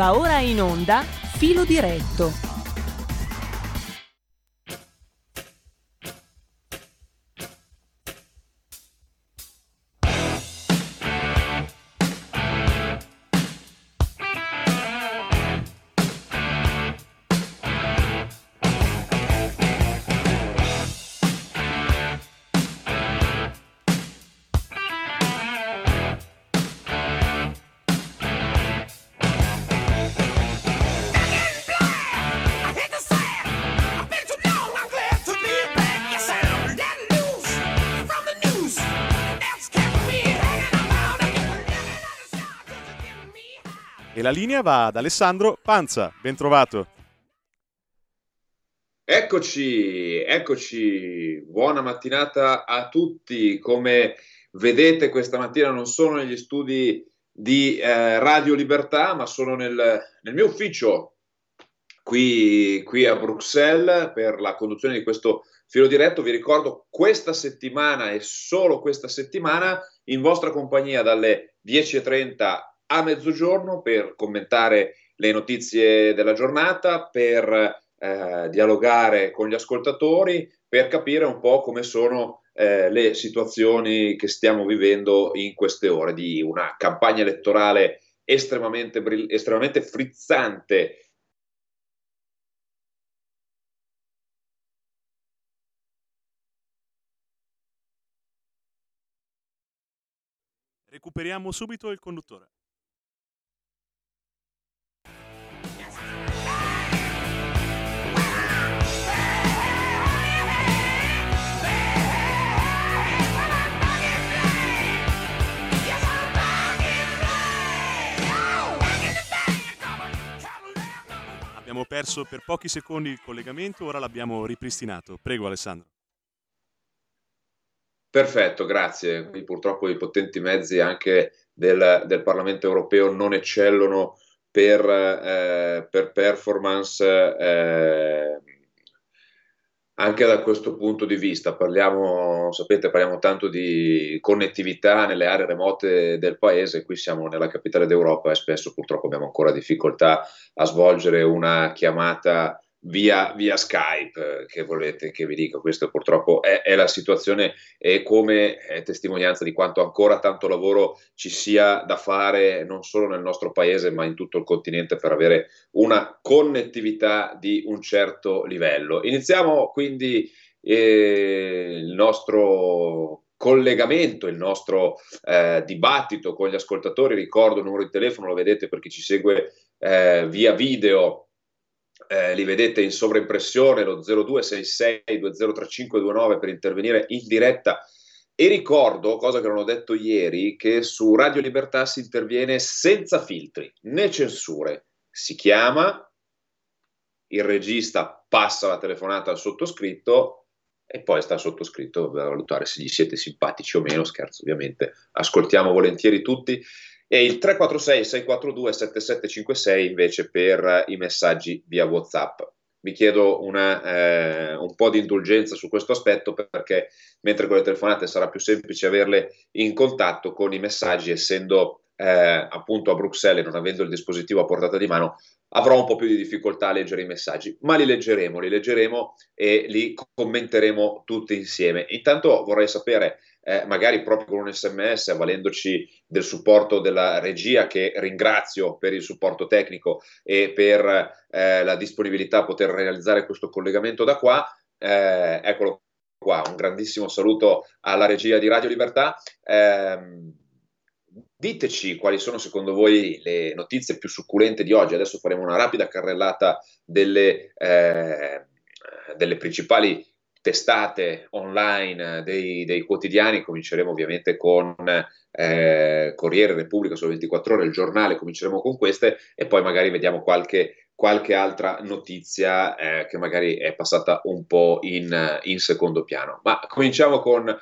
Va ora in onda Filo diretto la linea va ad Alessandro Panza. Ben trovato. Eccoci, eccoci. Buona mattinata a tutti. Come vedete, questa mattina non sono negli studi di eh, Radio Libertà, ma sono nel, nel mio ufficio qui, qui, a Bruxelles per la conduzione di questo filo diretto. Vi ricordo questa settimana e solo questa settimana in vostra compagnia dalle 10.30 a mezzogiorno per commentare le notizie della giornata, per eh, dialogare con gli ascoltatori, per capire un po' come sono eh, le situazioni che stiamo vivendo in queste ore di una campagna elettorale estremamente, estremamente frizzante Recuperiamo subito il conduttore. Abbiamo perso per pochi secondi il collegamento, ora l'abbiamo ripristinato. Prego Alessandro. Perfetto, grazie. Purtroppo i potenti mezzi anche del, del Parlamento europeo non eccellono per, eh, per performance eh, anche da questo punto di vista. Parliamo, sapete, parliamo tanto di connettività nelle aree remote del paese, qui siamo nella capitale d'Europa e spesso purtroppo abbiamo ancora difficoltà a svolgere una chiamata via, via, Skype, che volete che vi dica, questa purtroppo è, è, la situazione e come è testimonianza di quanto ancora tanto lavoro ci sia da fare non solo nel nostro paese ma in tutto il continente per avere una connettività di un certo livello. Iniziamo quindi eh, il nostro collegamento, il nostro eh, dibattito con gli ascoltatori, ricordo il numero di telefono, lo vedete per chi ci segue eh, via video eh, li vedete in sovraimpressione, lo 0266203529 per intervenire in diretta. E ricordo, cosa che non ho detto ieri, che su Radio Libertà si interviene senza filtri né censure. Si chiama, il regista passa la telefonata al sottoscritto e poi sta sottoscritto a valutare se gli siete simpatici o meno, scherzo ovviamente, ascoltiamo volentieri tutti e il 346 642 7756 invece per i messaggi via WhatsApp. Vi chiedo una, eh, un po' di indulgenza su questo aspetto perché mentre con le telefonate sarà più semplice averle in contatto con i messaggi, essendo eh, appunto a Bruxelles e non avendo il dispositivo a portata di mano, avrò un po' più di difficoltà a leggere i messaggi, ma li leggeremo, li leggeremo e li commenteremo tutti insieme. Intanto vorrei sapere eh, magari proprio con un sms, avvalendoci del supporto della regia, che ringrazio per il supporto tecnico e per eh, la disponibilità a poter realizzare questo collegamento da qua. Eh, eccolo qua, un grandissimo saluto alla regia di Radio Libertà. Ehm, diteci quali sono secondo voi le notizie più succulente di oggi. Adesso faremo una rapida carrellata delle, eh, delle principali testate online dei, dei, quotidiani, cominceremo ovviamente con eh, Corriere Repubblica solo 24 ore, il giornale, cominceremo con queste e poi magari vediamo qualche, qualche altra notizia eh, che magari è passata un po' in, in secondo piano. Ma cominciamo con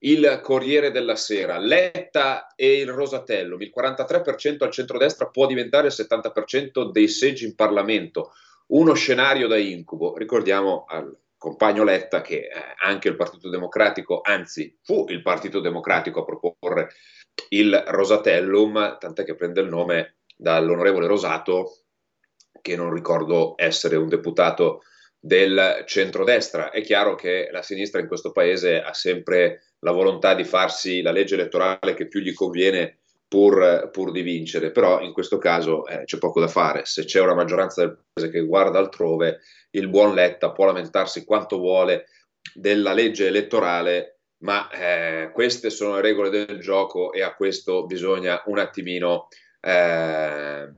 il Corriere della Sera, Letta e il Rosatellum, il 43% al centrodestra può diventare il 70% dei seggi in Parlamento, uno scenario da incubo. Ricordiamo al compagno Letta che eh, anche il Partito Democratico, anzi fu il Partito Democratico a proporre il Rosatellum, tant'è che prende il nome dall'onorevole Rosato, che non ricordo essere un deputato del centrodestra. È chiaro che la sinistra in questo paese ha sempre la volontà di farsi la legge elettorale che più gli conviene pur, pur di vincere, però in questo caso eh, c'è poco da fare. Se c'è una maggioranza del paese che guarda altrove, il buon Letta può lamentarsi quanto vuole della legge elettorale, ma eh, queste sono le regole del gioco e a questo bisogna un attimino eh,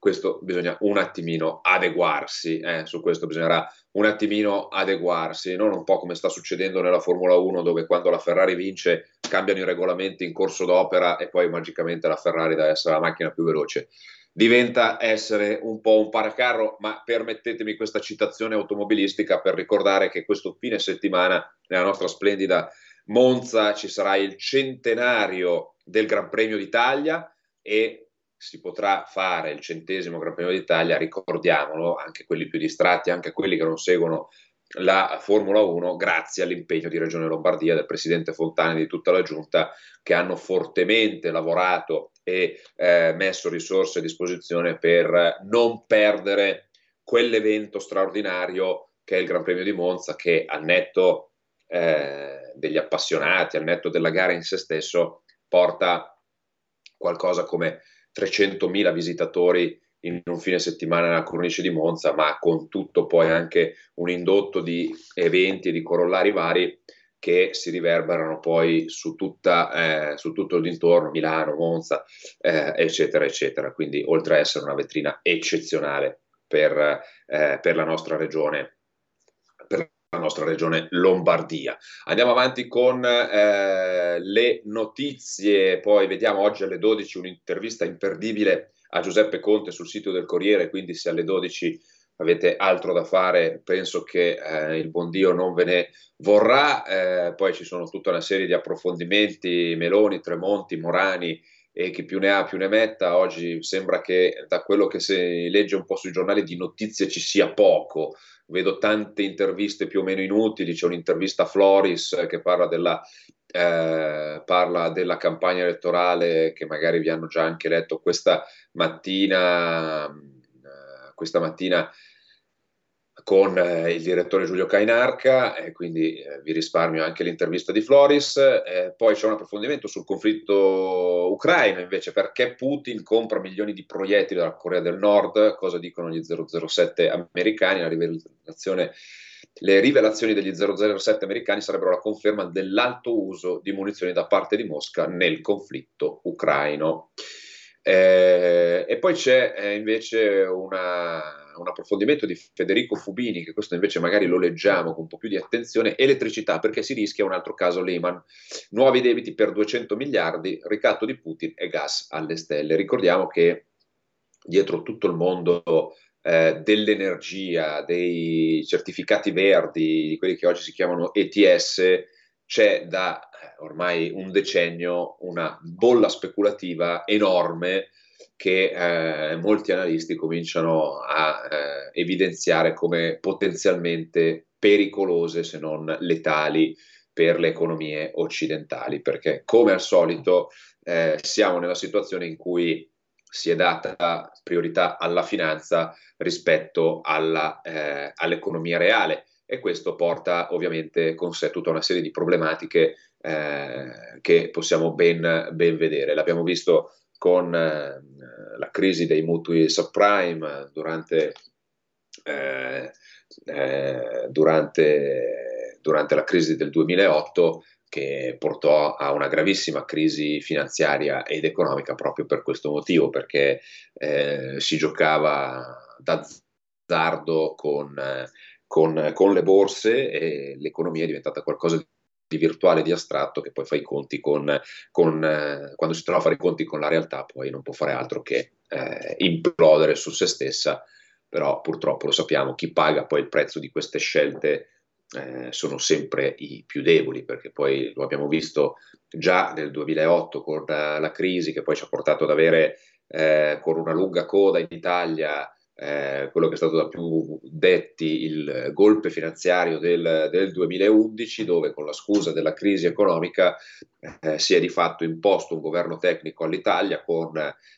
questo bisogna un attimino adeguarsi, eh, su questo bisognerà un attimino adeguarsi, non un po' come sta succedendo nella Formula 1 dove quando la Ferrari vince cambiano i regolamenti in corso d'opera e poi magicamente la Ferrari da essere la macchina più veloce. Diventa essere un po' un paracarro, ma permettetemi questa citazione automobilistica per ricordare che questo fine settimana nella nostra splendida Monza ci sarà il centenario del Gran Premio d'Italia e si potrà fare il centesimo Gran Premio d'Italia, ricordiamolo, anche quelli più distratti, anche quelli che non seguono la Formula 1, grazie all'impegno di Regione Lombardia, del Presidente Fontana e di tutta la Giunta, che hanno fortemente lavorato e eh, messo risorse a disposizione per non perdere quell'evento straordinario che è il Gran Premio di Monza, che al netto eh, degli appassionati, al netto della gara in se stesso, porta qualcosa come 300.000 visitatori in un fine settimana nella cornice di Monza, ma con tutto poi anche un indotto di eventi e di corollari vari che si riverberano poi su, tutta, eh, su tutto il dintorno, Milano, Monza, eh, eccetera, eccetera. Quindi oltre a essere una vetrina eccezionale per, eh, per la nostra regione, la nostra regione Lombardia. Andiamo avanti con eh, le notizie, poi vediamo oggi alle 12 un'intervista imperdibile a Giuseppe Conte sul sito del Corriere, quindi se alle 12 avete altro da fare, penso che eh, il buon Dio non ve ne vorrà. Eh, poi ci sono tutta una serie di approfondimenti, Meloni, Tremonti, Morani e chi più ne ha più ne metta. Oggi sembra che da quello che si legge un po' sui giornali di notizie ci sia poco vedo tante interviste più o meno inutili, c'è un'intervista a Floris che parla della, eh, parla della campagna elettorale che magari vi hanno già anche letto questa mattina, eh, questa mattina con eh, il direttore Giulio Cainarca, e quindi eh, vi risparmio anche l'intervista di Floris. Eh, poi c'è un approfondimento sul conflitto ucraino, invece, perché Putin compra milioni di proiettili dalla Corea del Nord, cosa dicono gli 007 americani, le rivelazioni degli 007 americani sarebbero la conferma dell'alto uso di munizioni da parte di Mosca nel conflitto ucraino. Eh, e poi c'è eh, invece una, un approfondimento di Federico Fubini, che questo invece magari lo leggiamo con un po' più di attenzione, elettricità, perché si rischia un altro caso Lehman, nuovi debiti per 200 miliardi, ricatto di Putin e gas alle stelle. Ricordiamo che dietro tutto il mondo eh, dell'energia, dei certificati verdi, quelli che oggi si chiamano ETS, c'è da eh, ormai un decennio una bolla speculativa enorme che eh, molti analisti cominciano a eh, evidenziare come potenzialmente pericolose, se non letali, per le economie occidentali, perché come al solito eh, siamo nella situazione in cui si è data priorità alla finanza rispetto alla, eh, all'economia reale e questo porta ovviamente con sé tutta una serie di problematiche eh, che possiamo ben, ben vedere. L'abbiamo visto con eh, la crisi dei mutui subprime durante, eh, eh, durante, durante la crisi del 2008 che portò a una gravissima crisi finanziaria ed economica proprio per questo motivo, perché eh, si giocava d'azzardo con, con, con, le borse e l'economia è diventata qualcosa di di virtuale, di astratto, che poi fa i conti con, con eh, quando si trova a fare i conti con la realtà, poi non può fare altro che eh, implodere su se stessa, però purtroppo lo sappiamo, chi paga poi il prezzo di queste scelte eh, sono sempre i più deboli, perché poi lo abbiamo visto già nel 2008 con la, la crisi che poi ci ha portato ad avere eh, con una lunga coda in Italia eh, quello che è stato da più detti il golpe finanziario del, del 2011, dove con la scusa della crisi economica eh, si è di fatto imposto un governo tecnico all'Italia con,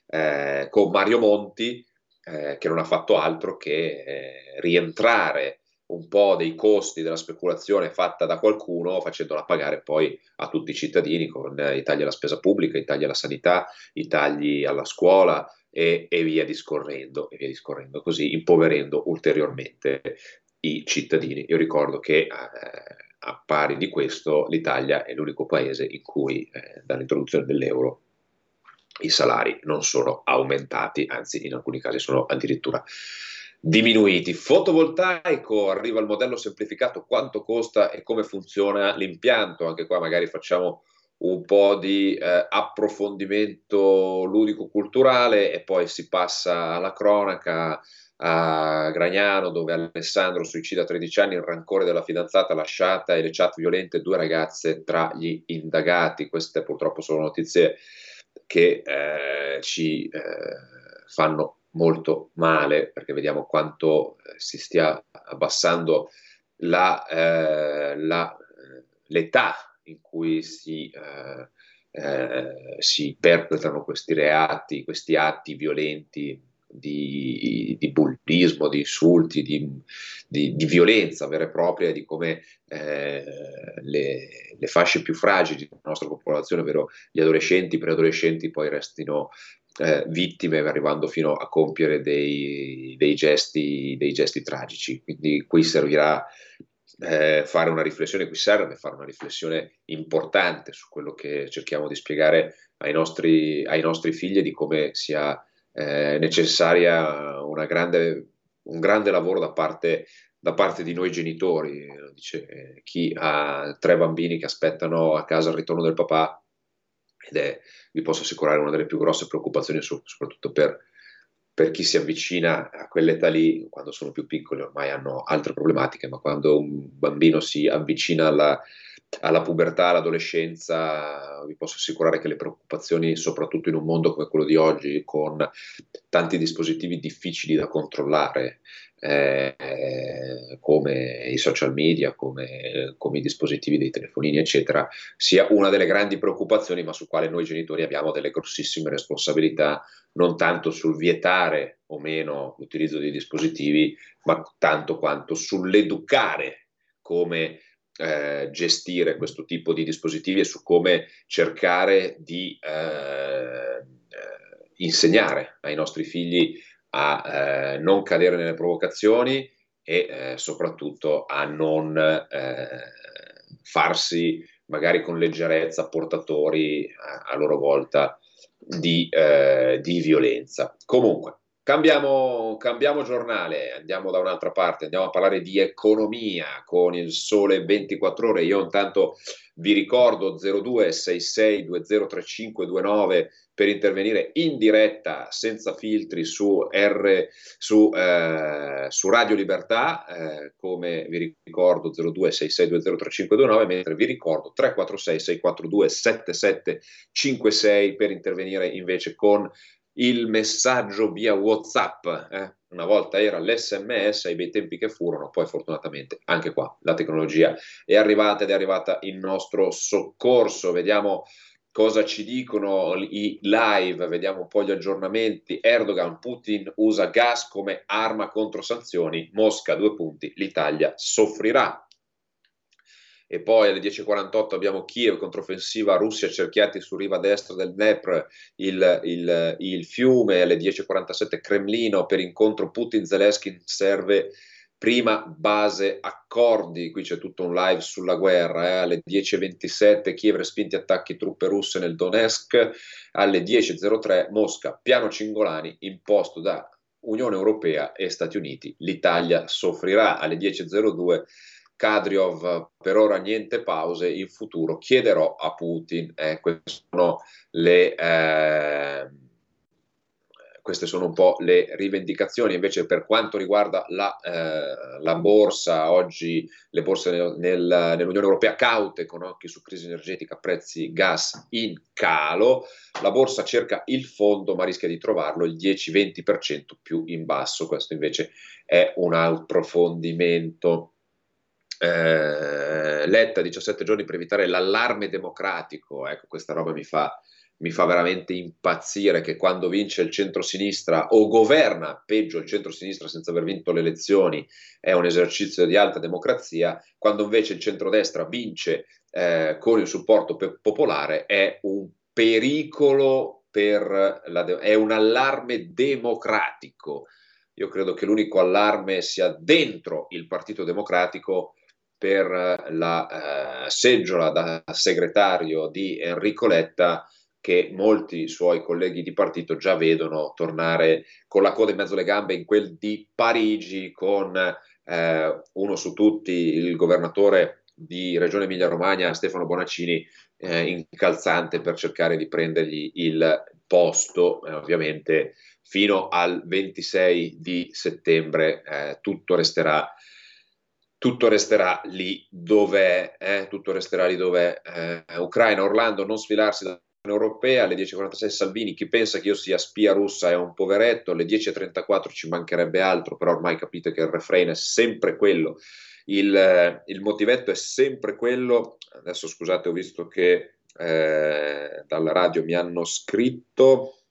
eh, con Mario Monti, eh, che non ha fatto altro che eh, rientrare un po' dei costi della speculazione fatta da qualcuno, facendola pagare poi a tutti i cittadini con i tagli alla spesa pubblica, i tagli alla sanità, i tagli alla scuola e, e via discorrendo, e via discorrendo, così impoverendo ulteriormente i cittadini. Io ricordo che eh, a pari di questo l'Italia è l'unico paese in cui eh, dall'introduzione dell'euro i salari non sono aumentati, anzi in alcuni casi sono addirittura diminuiti. Fotovoltaico, arriva il modello semplificato, quanto costa e come funziona l'impianto, anche qua magari facciamo un po' di eh, approfondimento ludico-culturale e poi si passa alla cronaca a Gragnano dove Alessandro suicida a 13 anni il rancore della fidanzata lasciata e le chat violente due ragazze tra gli indagati. Queste purtroppo sono notizie che eh, ci eh, fanno molto male perché vediamo quanto eh, si stia abbassando la, eh, la, eh, l'età in cui si, eh, eh, si, perpetrano questi reati, questi atti violenti di, di bullismo, di insulti, di, di, di, violenza vera e propria, di come eh, le, le, fasce più fragili della nostra popolazione, ovvero gli adolescenti, i preadolescenti, poi restino eh, vittime arrivando fino a compiere dei, dei, gesti, dei gesti tragici. Quindi qui servirà eh, fare una riflessione, qui serve fare una riflessione importante su quello che cerchiamo di spiegare ai nostri, ai nostri figli di come sia eh, necessaria grande, un grande lavoro da parte, da parte di noi genitori. Dice, eh, chi ha tre bambini che aspettano a casa il ritorno del papà ed è, vi posso assicurare, una delle più grosse preoccupazioni, soprattutto per, per chi si avvicina a quell'età lì, quando sono più piccoli ormai hanno altre problematiche, ma quando un bambino si avvicina alla, alla pubertà, all'adolescenza, vi posso assicurare che le preoccupazioni, soprattutto in un mondo come quello di oggi, con tanti dispositivi difficili da controllare, eh, come i social media, come, come, i dispositivi dei telefonini, eccetera, sia una delle grandi preoccupazioni, ma su quale noi genitori abbiamo delle grossissime responsabilità, non tanto sul vietare o meno l'utilizzo dei dispositivi, ma tanto quanto sull'educare come eh, gestire questo tipo di dispositivi e su come cercare di eh, eh insegnare ai nostri figli a eh, non cadere nelle provocazioni e eh, soprattutto a non eh, farsi magari con leggerezza portatori a, a loro volta di, di violenza. Comunque, Cambiamo, cambiamo, giornale, andiamo da un'altra parte, andiamo a parlare di economia con il sole 24 ore. Io intanto vi ricordo 0266203529 per intervenire in diretta senza filtri su, R, su, eh, su Radio Libertà, eh, come vi ricordo 0266203529, mentre vi ricordo 346 642 7756 per intervenire invece con il messaggio via WhatsApp. Eh? Una volta era l'SMS ai bei tempi che furono, poi fortunatamente anche qua la tecnologia è arrivata ed è arrivata in nostro soccorso. Vediamo cosa ci dicono i live, vediamo un po' gli aggiornamenti. Erdogan, Putin usa gas come arma contro sanzioni, Mosca due punti, l'Italia soffrirà e poi alle 10.48 abbiamo Kiev, controffensiva Russia, cerchiati su riva destra del Dnepr, il, il, il fiume, alle 10.47 Cremlino, per incontro Putin-Zelensky serve prima base accordi, qui c'è tutto un live sulla guerra, eh? alle 10.27 Kiev respinti attacchi truppe russe nel Donetsk, alle 10.03 Mosca, piano Cingolani imposto da Unione Europea e Stati Uniti, l'Italia soffrirà. Alle 10.02 Kadriov per ora niente pause, in futuro chiederò a Putin. Eh, queste, sono le, eh, queste sono un po' le rivendicazioni. Invece per quanto riguarda la, eh, la borsa, oggi le borse nel, nel, nell'Unione Europea caute con occhi su crisi energetica, prezzi gas in calo. La borsa cerca il fondo ma rischia di trovarlo il 10-20% più in basso. Questo invece è un approfondimento eh, Letta 17 giorni per evitare l'allarme democratico, ecco questa roba mi fa, mi fa veramente impazzire che quando vince il centro-sinistra o governa, peggio il centro-sinistra senza aver vinto le elezioni, è un esercizio di alta democrazia, quando invece il centrodestra vince eh, con il supporto pe- popolare è un pericolo per la de- è un allarme democratico. Io credo che l'unico allarme sia dentro il Partito Democratico per la eh, seggiola da segretario di Enrico Letta che molti suoi colleghi di partito già vedono tornare con la coda in mezzo alle gambe in quel di Parigi con eh, uno su tutti, il governatore di Regione Emilia-Romagna, Stefano Bonaccini, eh, incalzante per cercare di prendergli il posto, eh, ovviamente. Fino al 26 di settembre eh, tutto resterà tutto resterà lì dove è, tutto resterà lì dove è. Ucraina, Orlando, non sfilarsi da Europea alle 10.46 Salvini, chi pensa che io sia spia russa è un poveretto, alle 10.34 ci mancherebbe altro, però ormai capite che il refrain è sempre quello, il, il motivetto è sempre quello, adesso scusate ho visto che eh, dalla radio mi hanno scritto,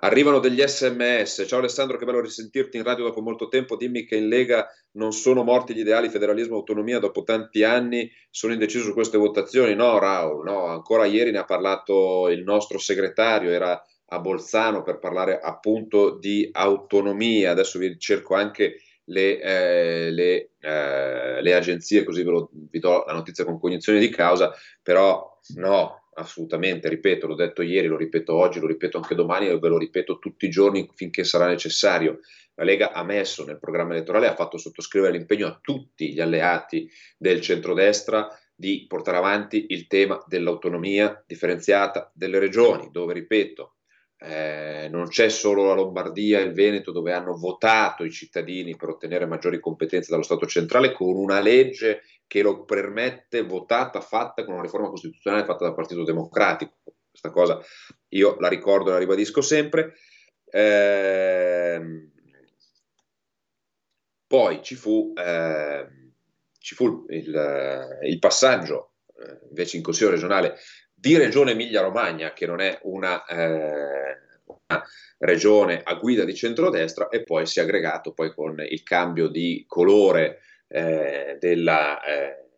Arrivano degli sms. Ciao Alessandro, che bello risentirti in radio dopo molto tempo. Dimmi che in Lega non sono morti gli ideali federalismo e autonomia dopo tanti anni. Sono indeciso su queste votazioni. No, Raul, no. Ancora ieri ne ha parlato il nostro segretario, era a Bolzano per parlare appunto di autonomia. Adesso vi cerco anche le, eh, le, eh, le agenzie, così ve lo, vi do la notizia con cognizione di causa. Però no, assolutamente, ripeto, l'ho detto ieri, lo ripeto oggi, lo ripeto anche domani e ve lo ripeto tutti i giorni finché sarà necessario. La Lega ha messo nel programma elettorale, ha fatto sottoscrivere l'impegno a tutti gli alleati del centrodestra di portare avanti il tema dell'autonomia differenziata delle regioni, dove, ripeto, eh, non c'è solo la Lombardia e il Veneto dove hanno votato i cittadini per ottenere maggiori competenze dallo Stato centrale con una legge che lo permette, votata, fatta con una riforma costituzionale fatta dal Partito Democratico. Questa cosa io la ricordo e la ribadisco sempre. Eh, poi ci fu, eh, ci fu il, il passaggio eh, invece in Consiglio regionale di Regione Emilia-Romagna, che non è una, eh, una, regione a guida di centrodestra, e poi si è aggregato poi con il cambio di colore eh, della, eh,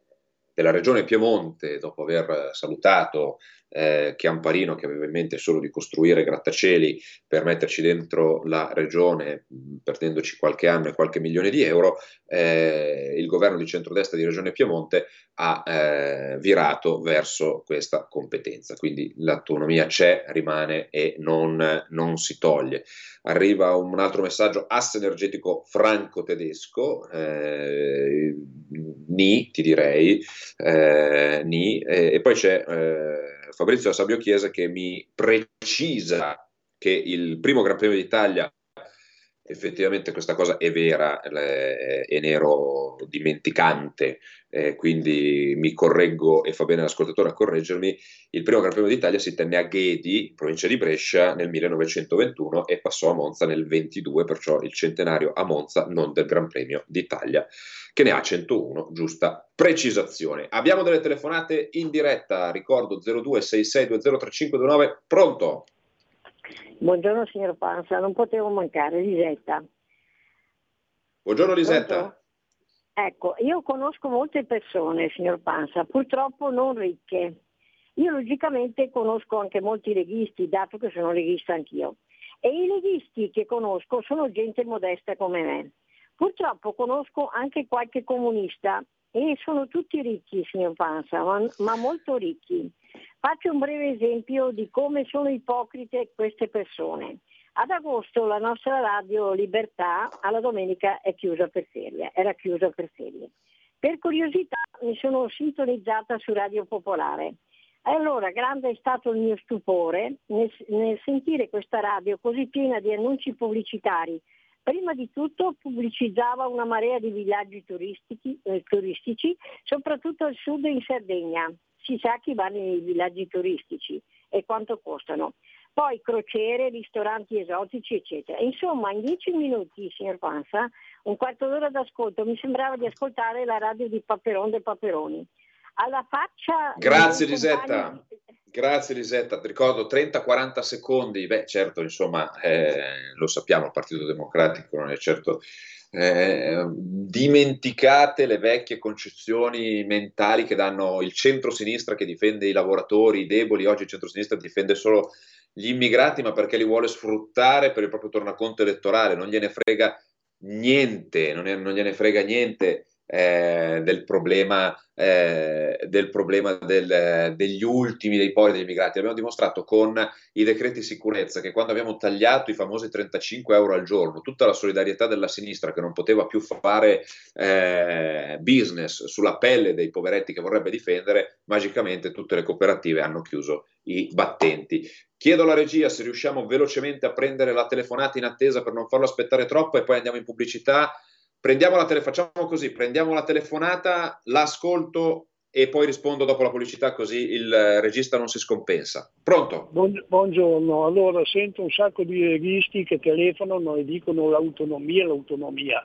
della, regione Piemonte, dopo aver salutato eh, Chiamparino che aveva in mente solo di costruire grattacieli per metterci dentro la regione, perdendoci qualche anno e qualche milione di euro, eh, il governo di centrodestra di Regione Piemonte ha eh, virato verso questa competenza. Quindi l'autonomia c'è, rimane e non, non si toglie. Arriva un altro messaggio, asse energetico franco-tedesco, eh, ni, ti direi, eh, ni, e poi c'è eh, Fabrizio Sabio Chiesa che mi precisa che il primo Gran Premio d'Italia effettivamente questa cosa è vera, è nero dimenticante, eh, quindi mi correggo e fa bene l'ascoltatore a correggermi. Il primo Gran Premio d'Italia si tenne a Ghedi, provincia di Brescia, nel 1921 e passò a Monza nel 22, perciò il centenario a Monza, non del Gran Premio d'Italia che ne ha 101, giusta precisazione. Abbiamo delle telefonate in diretta, ricordo 0266203529, pronto? Buongiorno signor Panza, non potevo mancare, Lisetta. Buongiorno Lisetta. Pronto? Ecco, io conosco molte persone, signor Panza, purtroppo non ricche. Io logicamente conosco anche molti leghisti, dato che sono leghista anch'io. E i leghisti che conosco sono gente modesta come me. Purtroppo conosco anche qualche comunista e sono tutti ricchi, signor Panza, ma, ma molto ricchi. Faccio un breve esempio di come sono ipocrite queste persone. Ad agosto la nostra radio Libertà alla domenica è chiusa per ferie, era chiusa per ferie. Per curiosità mi sono sintonizzata su Radio Popolare. E allora grande è stato il mio stupore nel, nel sentire questa radio così piena di annunci pubblicitari Prima di tutto pubblicizzava una marea di villaggi eh, turistici, soprattutto al sud in Sardegna. Si sa chi va nei villaggi turistici e quanto costano. Poi crociere, ristoranti esotici, eccetera. Insomma, in dieci minuti, signor Panza, un quarto d'ora d'ascolto, mi sembrava di ascoltare la radio di Paperon de Paperoni. Alla faccia... Grazie Lisetta. Grazie Lisetta, ti ricordo 30-40 secondi, beh certo insomma eh, lo sappiamo il Partito Democratico non è certo eh, dimenticate le vecchie concezioni mentali che danno il centro-sinistra che difende i lavoratori, i deboli, oggi il centro-sinistra difende solo gli immigrati ma perché li vuole sfruttare per il proprio tornaconto elettorale, non gliene frega niente, non, è, non gliene frega niente eh, del problema, eh, del problema del, degli ultimi, dei poveri, degli immigrati. Abbiamo dimostrato con i decreti sicurezza che quando abbiamo tagliato i famosi 35 euro al giorno, tutta la solidarietà della sinistra che non poteva più fare eh, business sulla pelle dei poveretti che vorrebbe difendere, magicamente tutte le cooperative hanno chiuso i battenti. Chiedo alla regia se riusciamo velocemente a prendere la telefonata in attesa per non farlo aspettare troppo e poi andiamo in pubblicità prendiamo la tele, facciamo così, prendiamo la telefonata, l'ascolto e poi rispondo dopo la pubblicità così il regista non si scompensa. Pronto? Buongiorno, allora sento un sacco di registi che telefonano e dicono l'autonomia, l'autonomia,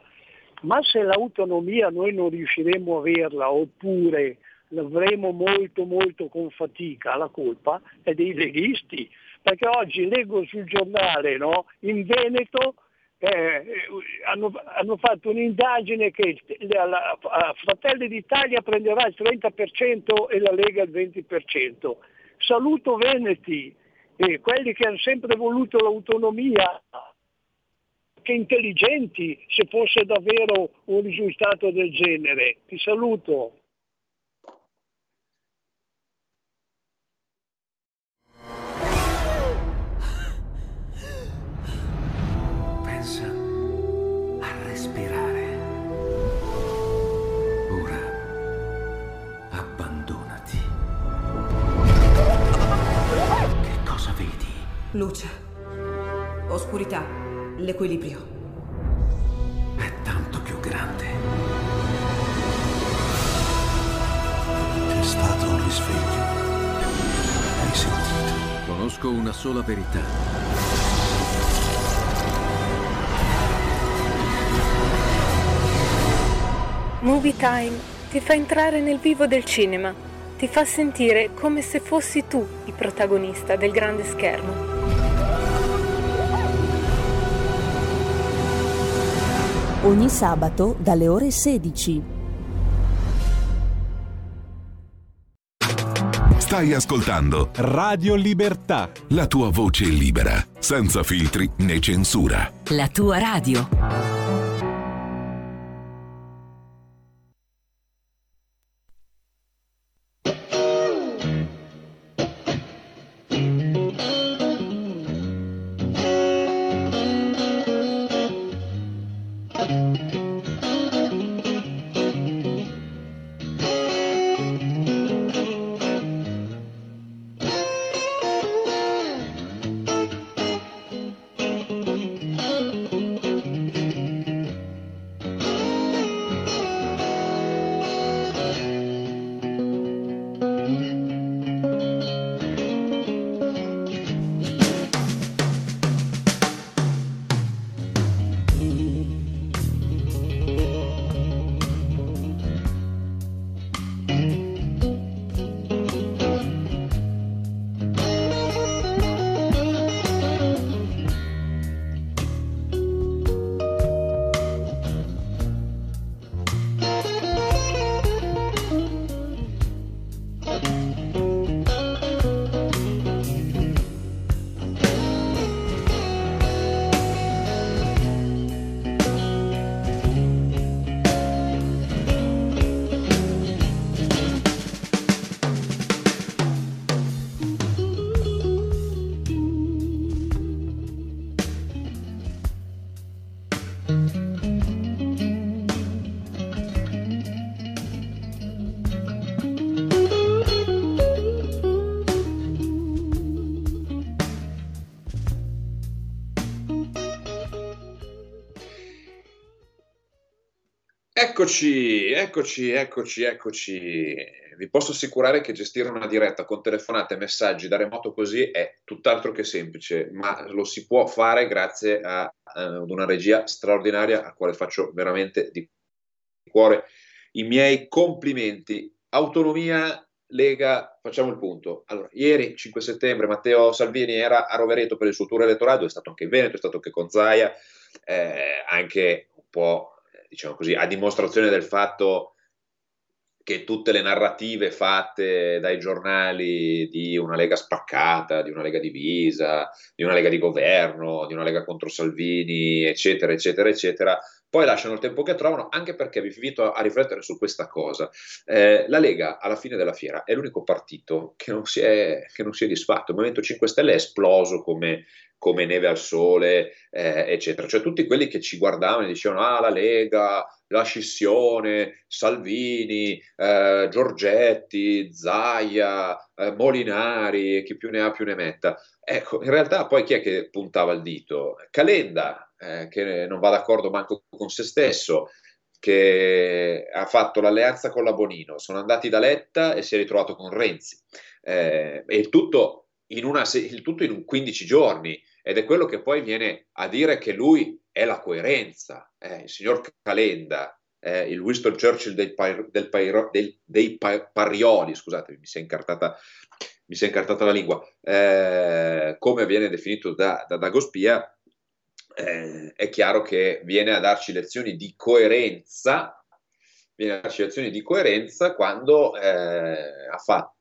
ma se l'autonomia noi non riusciremo a averla oppure l'avremo molto molto con fatica, la colpa è dei leghisti, perché oggi leggo sul giornale no? in Veneto eh, hanno, hanno, fatto un'indagine che la, la, la, Fratelli d'Italia prenderà il 30% e la Lega il 20%. Saluto Veneti, eh, quelli che hanno sempre voluto l'autonomia, che intelligenti se fosse davvero un risultato del genere. Ti saluto. Luce. Oscurità. L'equilibrio. È tanto più grande. C'è stato un risveglio. Hai sentito? Conosco una sola verità. Movie Time ti fa entrare nel vivo del cinema, ti fa sentire come se fossi tu il protagonista del grande schermo. Ogni sabato dalle ore 16. Stai ascoltando Radio Libertà. La tua voce libera, senza filtri né censura. La tua radio. Eccoci, eccoci, eccoci, eccoci. Vi posso assicurare che gestire una diretta con telefonate e messaggi da remoto così è tutt'altro che semplice, ma lo si può fare grazie a, ad una regia straordinaria a quale faccio veramente di cuore i miei complimenti. Autonomia Lega, facciamo il punto. Allora, ieri, 5 settembre, Matteo Salvini era a Rovereto per il suo tour elettorale, è stato anche in Veneto, è stato anche con Zaia, eh, anche un po', diciamo così, a dimostrazione del fatto che tutte le narrative fatte dai giornali di una Lega spaccata, di una Lega divisa, di una Lega di governo, di una Lega contro Salvini, eccetera, eccetera, eccetera, poi lasciano il tempo che trovano, anche perché vi invito a riflettere su questa cosa. Eh, la Lega, alla fine della fiera, è l'unico partito che non si è, non si è disfatto. Il Movimento 5 Stelle è esploso come, come neve al sole, eh, eccetera. Cioè tutti quelli che ci guardavano e dicevano, ah, la Lega, la scissione, Salvini, eh, Giorgetti, Zaia, eh, Molinari, chi più ne ha più ne metta. Ecco, in realtà poi chi è che puntava il dito? Calenda, eh, che non va d'accordo manco con se stesso, che ha fatto l'alleanza con la Bonino, sono andati da Letta e si è ritrovato con Renzi. Eh, e il tutto, una, il tutto in 15 giorni ed è quello che poi viene a dire che lui è la coerenza, eh, il signor Calenda, eh, il Winston Churchill dei, par, del pairo, del, dei pa, Parioli, scusate, mi si è incartata, mi si è incartata la lingua, eh, come viene definito da, da Dagospia, eh, è chiaro che viene a darci lezioni di coerenza, viene a darci lezioni di coerenza quando eh, ha fatto,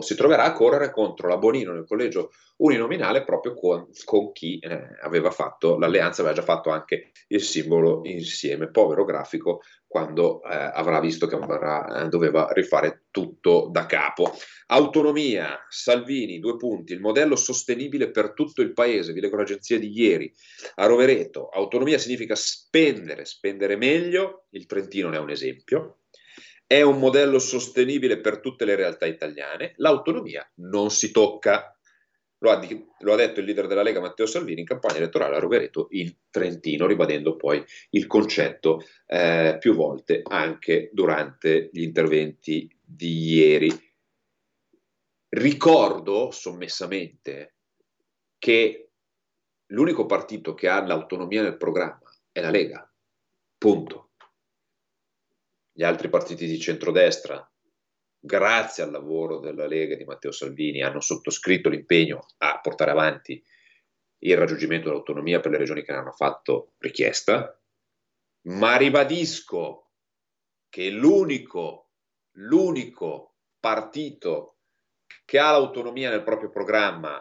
si troverà a correre contro la Bonino nel collegio uninominale proprio con, con chi eh, aveva fatto l'alleanza, aveva già fatto anche il simbolo insieme. Povero grafico quando eh, avrà visto che avrà, eh, doveva rifare tutto da capo. Autonomia, Salvini, due punti, il modello sostenibile per tutto il paese, vi leggo l'agenzia di ieri, a Rovereto, autonomia significa spendere, spendere meglio, il Trentino ne è un esempio, è un modello sostenibile per tutte le realtà italiane, l'autonomia non si tocca, lo ha, di, lo ha, detto il leader della Lega Matteo Salvini in campagna elettorale a Rovereto in Trentino, ribadendo poi il concetto eh, più volte anche durante gli interventi di ieri. Ricordo sommessamente che l'unico partito che ha l'autonomia nel programma è la Lega. Punto. Gli altri partiti di centrodestra grazie al lavoro della Lega di Matteo Salvini, hanno sottoscritto l'impegno a portare avanti il raggiungimento dell'autonomia per le regioni che ne hanno fatto richiesta, ma ribadisco che l'unico, l'unico partito che ha l'autonomia nel proprio programma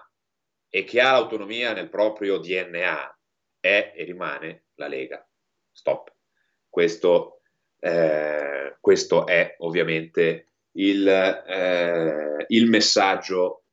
e che ha l'autonomia nel proprio DNA è e rimane la Lega. Stop. Questo, eh, questo è ovviamente il, eh, il messaggio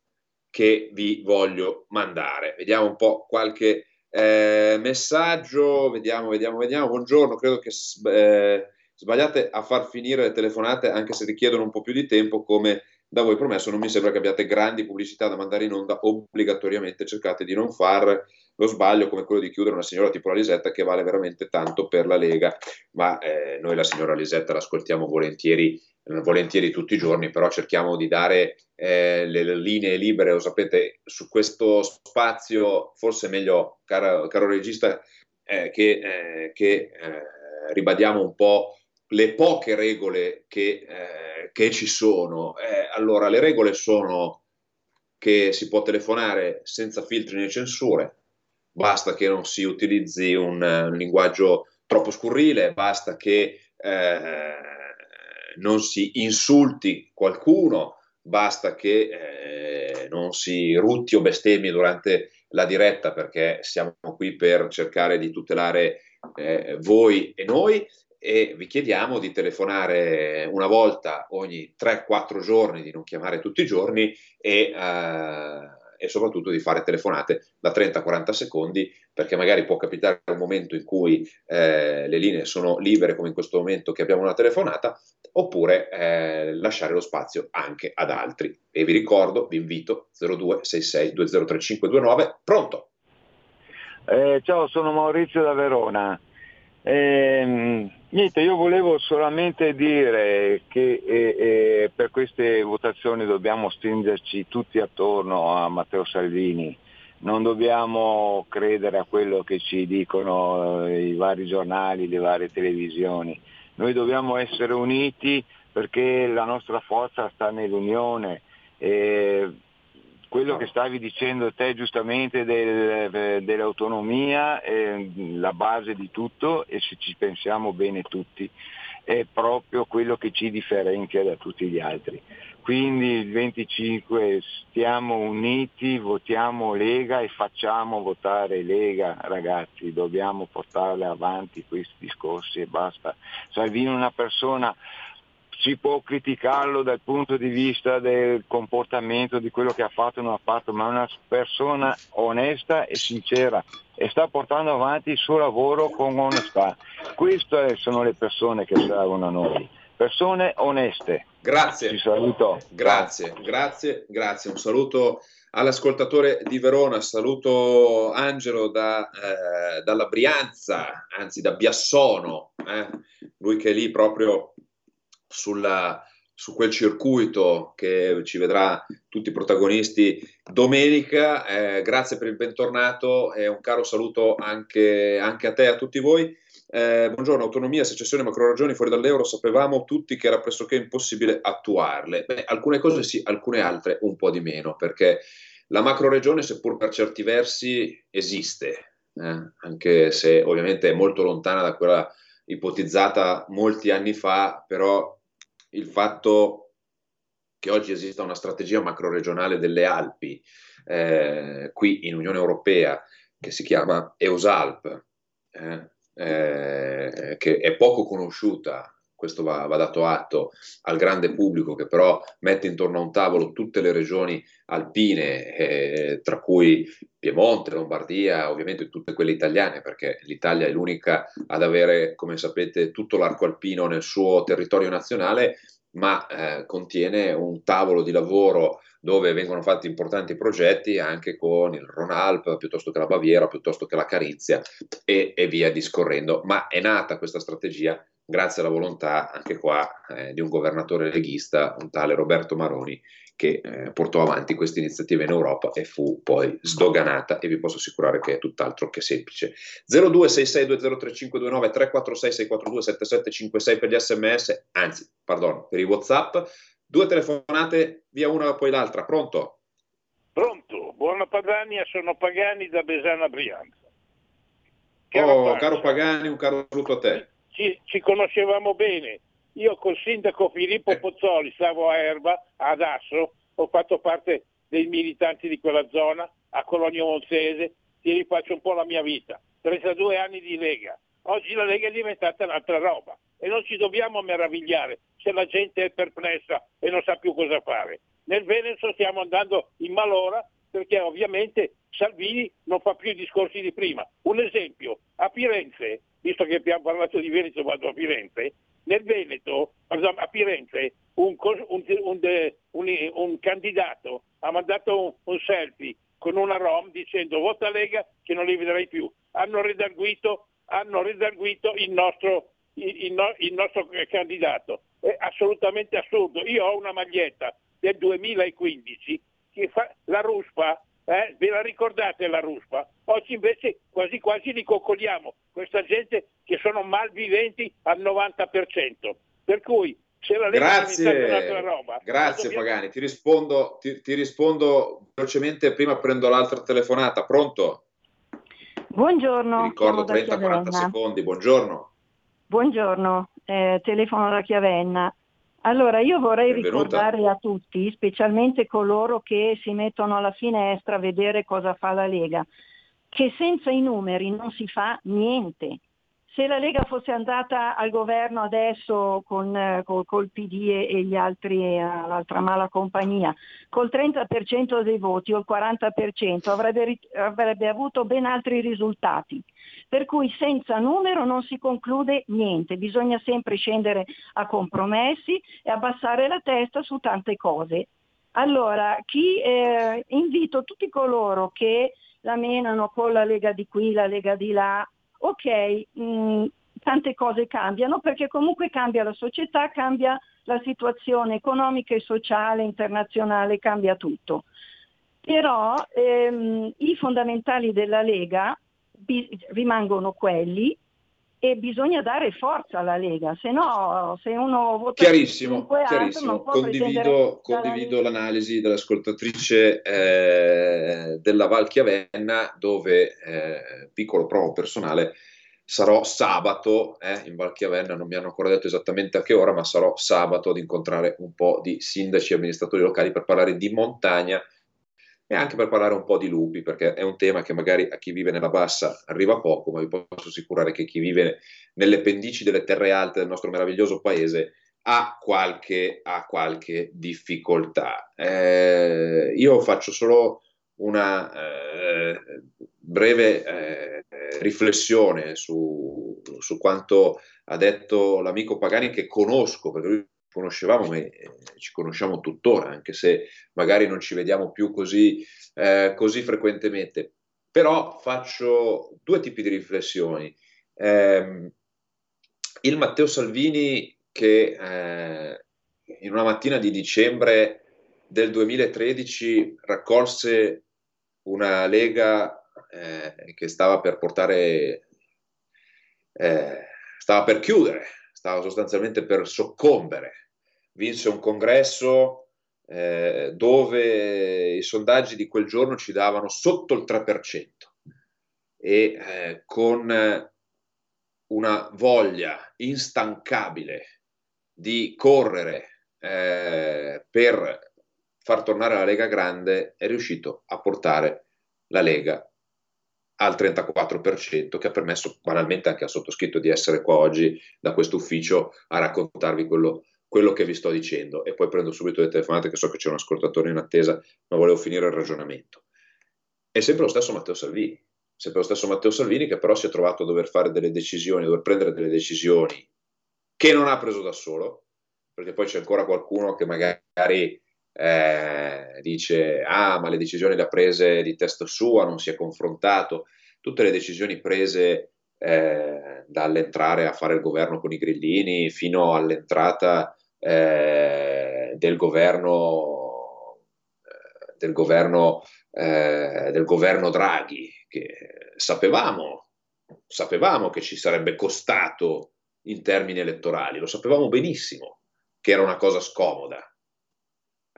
che vi voglio mandare. Vediamo un po' qualche eh, messaggio, vediamo, vediamo, vediamo. Buongiorno, credo che eh, sbagliate a far finire le telefonate anche se richiedono un po' più di tempo come da voi promesso, non mi sembra che abbiate grandi pubblicità da mandare in onda, obbligatoriamente cercate di non fare lo sbaglio come quello di chiudere una signora tipo la Lisetta che vale veramente tanto per la Lega, ma eh, noi la signora Lisetta l'ascoltiamo volentieri eh, volentieri tutti i giorni, però cerchiamo di dare eh, le, le, linee libere, lo sapete, su questo spazio, forse meglio, caro, caro regista, eh, che, eh, che eh, ribadiamo un po' le poche regole che, eh, che ci sono. allora, le regole sono che si può telefonare senza filtri né censure, basta che non si utilizzi un, un linguaggio troppo scurrile, basta che eh, non si insulti qualcuno, basta che eh, non si rutti o bestemmi durante la diretta perché siamo qui per cercare di tutelare eh, voi e noi e vi chiediamo di telefonare una volta ogni 3-4 giorni, di non chiamare tutti i giorni e eh, e soprattutto di fare telefonate da 30-40 secondi perché magari può capitare un momento in cui eh, le linee sono libere come in questo momento che abbiamo una telefonata oppure eh, lasciare lo spazio anche ad altri. E vi ricordo, vi invito 0266 203529, pronto? Eh, ciao, sono Maurizio da Verona. Eh, niente, io volevo solamente dire che eh, eh, per queste votazioni dobbiamo stringerci tutti attorno a Matteo Salvini, non dobbiamo credere a quello che ci dicono eh, i vari giornali, le varie televisioni, noi dobbiamo essere uniti perché la nostra forza sta nell'unione. Eh, quello che stavi dicendo te giustamente del, dell'autonomia è la base di tutto e se ci pensiamo bene tutti è proprio quello che ci differenzia da tutti gli altri. Quindi il 25 stiamo uniti, votiamo Lega e facciamo votare Lega, ragazzi, dobbiamo portare avanti questi discorsi e basta. Salvini è una persona si può criticarlo dal punto di vista del comportamento, di quello che ha fatto o non ha fatto, ma è una persona onesta e sincera e sta portando avanti il suo lavoro con onestà. Queste sono le persone che servono a noi, persone oneste. Grazie. Ci saluto. Grazie, grazie, grazie. Un saluto all'ascoltatore di Verona, saluto Angelo da, eh, dalla Brianza, anzi da Biassono, eh? lui che è lì proprio sulla, su quel circuito che ci vedrà tutti i protagonisti domenica. Eh, grazie per il bentornato e un caro saluto anche, anche a te e a tutti voi. Eh, buongiorno, autonomia, secessione, macroragioni fuori dall'euro, sapevamo tutti che era pressoché impossibile attuarle. Beh, alcune cose sì, alcune altre un po' di meno, perché la macroregione, seppur per certi versi, esiste, eh? anche se ovviamente è molto lontana da quella ipotizzata molti anni fa, però il fatto che oggi esista una strategia macroregionale delle Alpi eh, qui in Unione Europea che si chiama EUSALP, eh, eh, che è poco conosciuta, questo va, va, dato atto al grande pubblico che però mette intorno a un tavolo tutte le regioni alpine, eh, tra cui Piemonte, Lombardia, ovviamente tutte quelle italiane, perché l'Italia è l'unica ad avere, come sapete, tutto l'arco alpino nel suo territorio nazionale, ma eh, contiene un tavolo di lavoro dove vengono fatti importanti progetti anche con il Ronalp, piuttosto che la Baviera, piuttosto che la Carizia e, e via discorrendo. Ma è nata questa strategia grazie alla volontà anche qua eh, di un governatore leghista, un tale Roberto Maroni, che eh, portò avanti questa iniziativa in Europa e fu poi sdoganata e vi posso assicurare che è tutt'altro che semplice. 0266203529 346 642 7756 per gli sms, anzi, pardon, per i whatsapp, due telefonate via una poi l'altra, pronto? Pronto, buona Padania, sono Pagani da Besana Brianza. Caro oh, caro Pagani, un caro saluto a te. Ci, ci conoscevamo bene, io col sindaco Filippo eh. Pozzoli stavo a Erba, ad Asso, ho fatto parte dei militanti di quella zona, a Colonia Monzese, ti rifaccio un po' la mia vita. 32 anni di Lega. Oggi la Lega è diventata un'altra roba e non ci dobbiamo meravigliare se la gente è perplessa e non sa più cosa fare. Nel Veneto stiamo andando in malora perché ovviamente Salvini non fa più i discorsi di prima. Un esempio, a Firenze, visto che abbiamo parlato di Veneto, vado a Firenze, nel Veneto, a Firenze, un, un, un, un candidato ha mandato un, selfie con una Rom dicendo vota Lega che non li vedrai più. Hanno redarguito, hanno redarguito il, nostro, il, il, il nostro candidato. È assolutamente assurdo. Io ho una maglietta del 2015 che fa la ruspa eh? Ve la ricordate la ruspa? Oggi invece quasi quasi li coccoliamo, questa gente che sono malviventi al 90%. Per cui se la Lega Grazie, roba, Grazie dobbiamo... Pagani, ti rispondo, ti, ti rispondo velocemente, prima prendo l'altra telefonata. Pronto? Buongiorno. Ti ricordo 30-40 secondi, buongiorno. Buongiorno, eh, telefono da Chiavenna. Allora, io vorrei Benvenuta. ricordare a tutti, specialmente coloro che si mettono alla finestra a vedere cosa fa la Lega, che senza i numeri non si fa niente. Se la Lega fosse andata al governo adesso con, col, col PD e gli altri, eh, l'altra mala compagnia, col 30% dei voti o il 40% avrebbe, avrebbe avuto ben altri risultati. Per cui senza numero non si conclude niente, bisogna sempre scendere a compromessi e abbassare la testa su tante cose. Allora, chi, eh, invito tutti coloro che la menano con la Lega di qui, la Lega di là, ok, mh, mm, tante cose cambiano perché comunque cambia la società, cambia la situazione economica e sociale, internazionale, cambia tutto. Però ehm, i fondamentali della Lega rimangono quelli e bisogna dare forza alla Lega, se no se uno vota chiarissimo, chiarissimo. condivido, condivido l'analisi dell'ascoltatrice eh, della Val Chiavenna dove, eh, piccolo provo personale, sarò sabato eh, in Val Chiavenna, non mi hanno ancora detto esattamente a che ora, ma sarò sabato ad incontrare un po' di sindaci e amministratori locali per parlare di montagna e anche per parlare un po' di lupi, perché è un tema che magari a chi vive nella bassa arriva poco, ma vi posso assicurare che chi vive nelle pendici delle terre alte del nostro meraviglioso paese ha qualche, ha qualche difficoltà. Eh, io faccio solo una eh, breve eh, riflessione su, su, quanto ha detto l'amico Pagani che conosco, perché lui conoscevamo e eh, ci conosciamo tuttora, anche se magari non ci vediamo più così, eh, così frequentemente. Però faccio due tipi di riflessioni. Eh, il Matteo Salvini che eh, in una mattina di dicembre del 2013 raccolse una lega eh, che stava per portare, eh, stava per chiudere, stava sostanzialmente per soccombere vinse un congresso eh, dove i sondaggi di quel giorno ci davano sotto il 3% e eh, con una voglia instancabile di correre eh, per far tornare la Lega Grande è riuscito a portare la Lega al 34% che ha permesso banalmente anche al sottoscritto di essere qua oggi da questo ufficio a raccontarvi quello quello che vi sto dicendo. E poi prendo subito le telefonate che so che c'è un ascoltatore in attesa, ma volevo finire il ragionamento. È sempre lo stesso Matteo Salvini, sempre lo stesso Matteo Salvini che però si è trovato a dover fare delle decisioni, a dover prendere delle decisioni che non ha preso da solo, perché poi c'è ancora qualcuno che magari eh, dice ah ma le decisioni le ha prese di testa sua, non si è confrontato, tutte le decisioni prese eh, dall'entrare a fare il governo con i grillini fino all'entrata eh, del governo, eh, del, governo eh, del governo Draghi, che sapevamo, sapevamo che ci sarebbe costato in termini elettorali, lo sapevamo benissimo che era una cosa scomoda.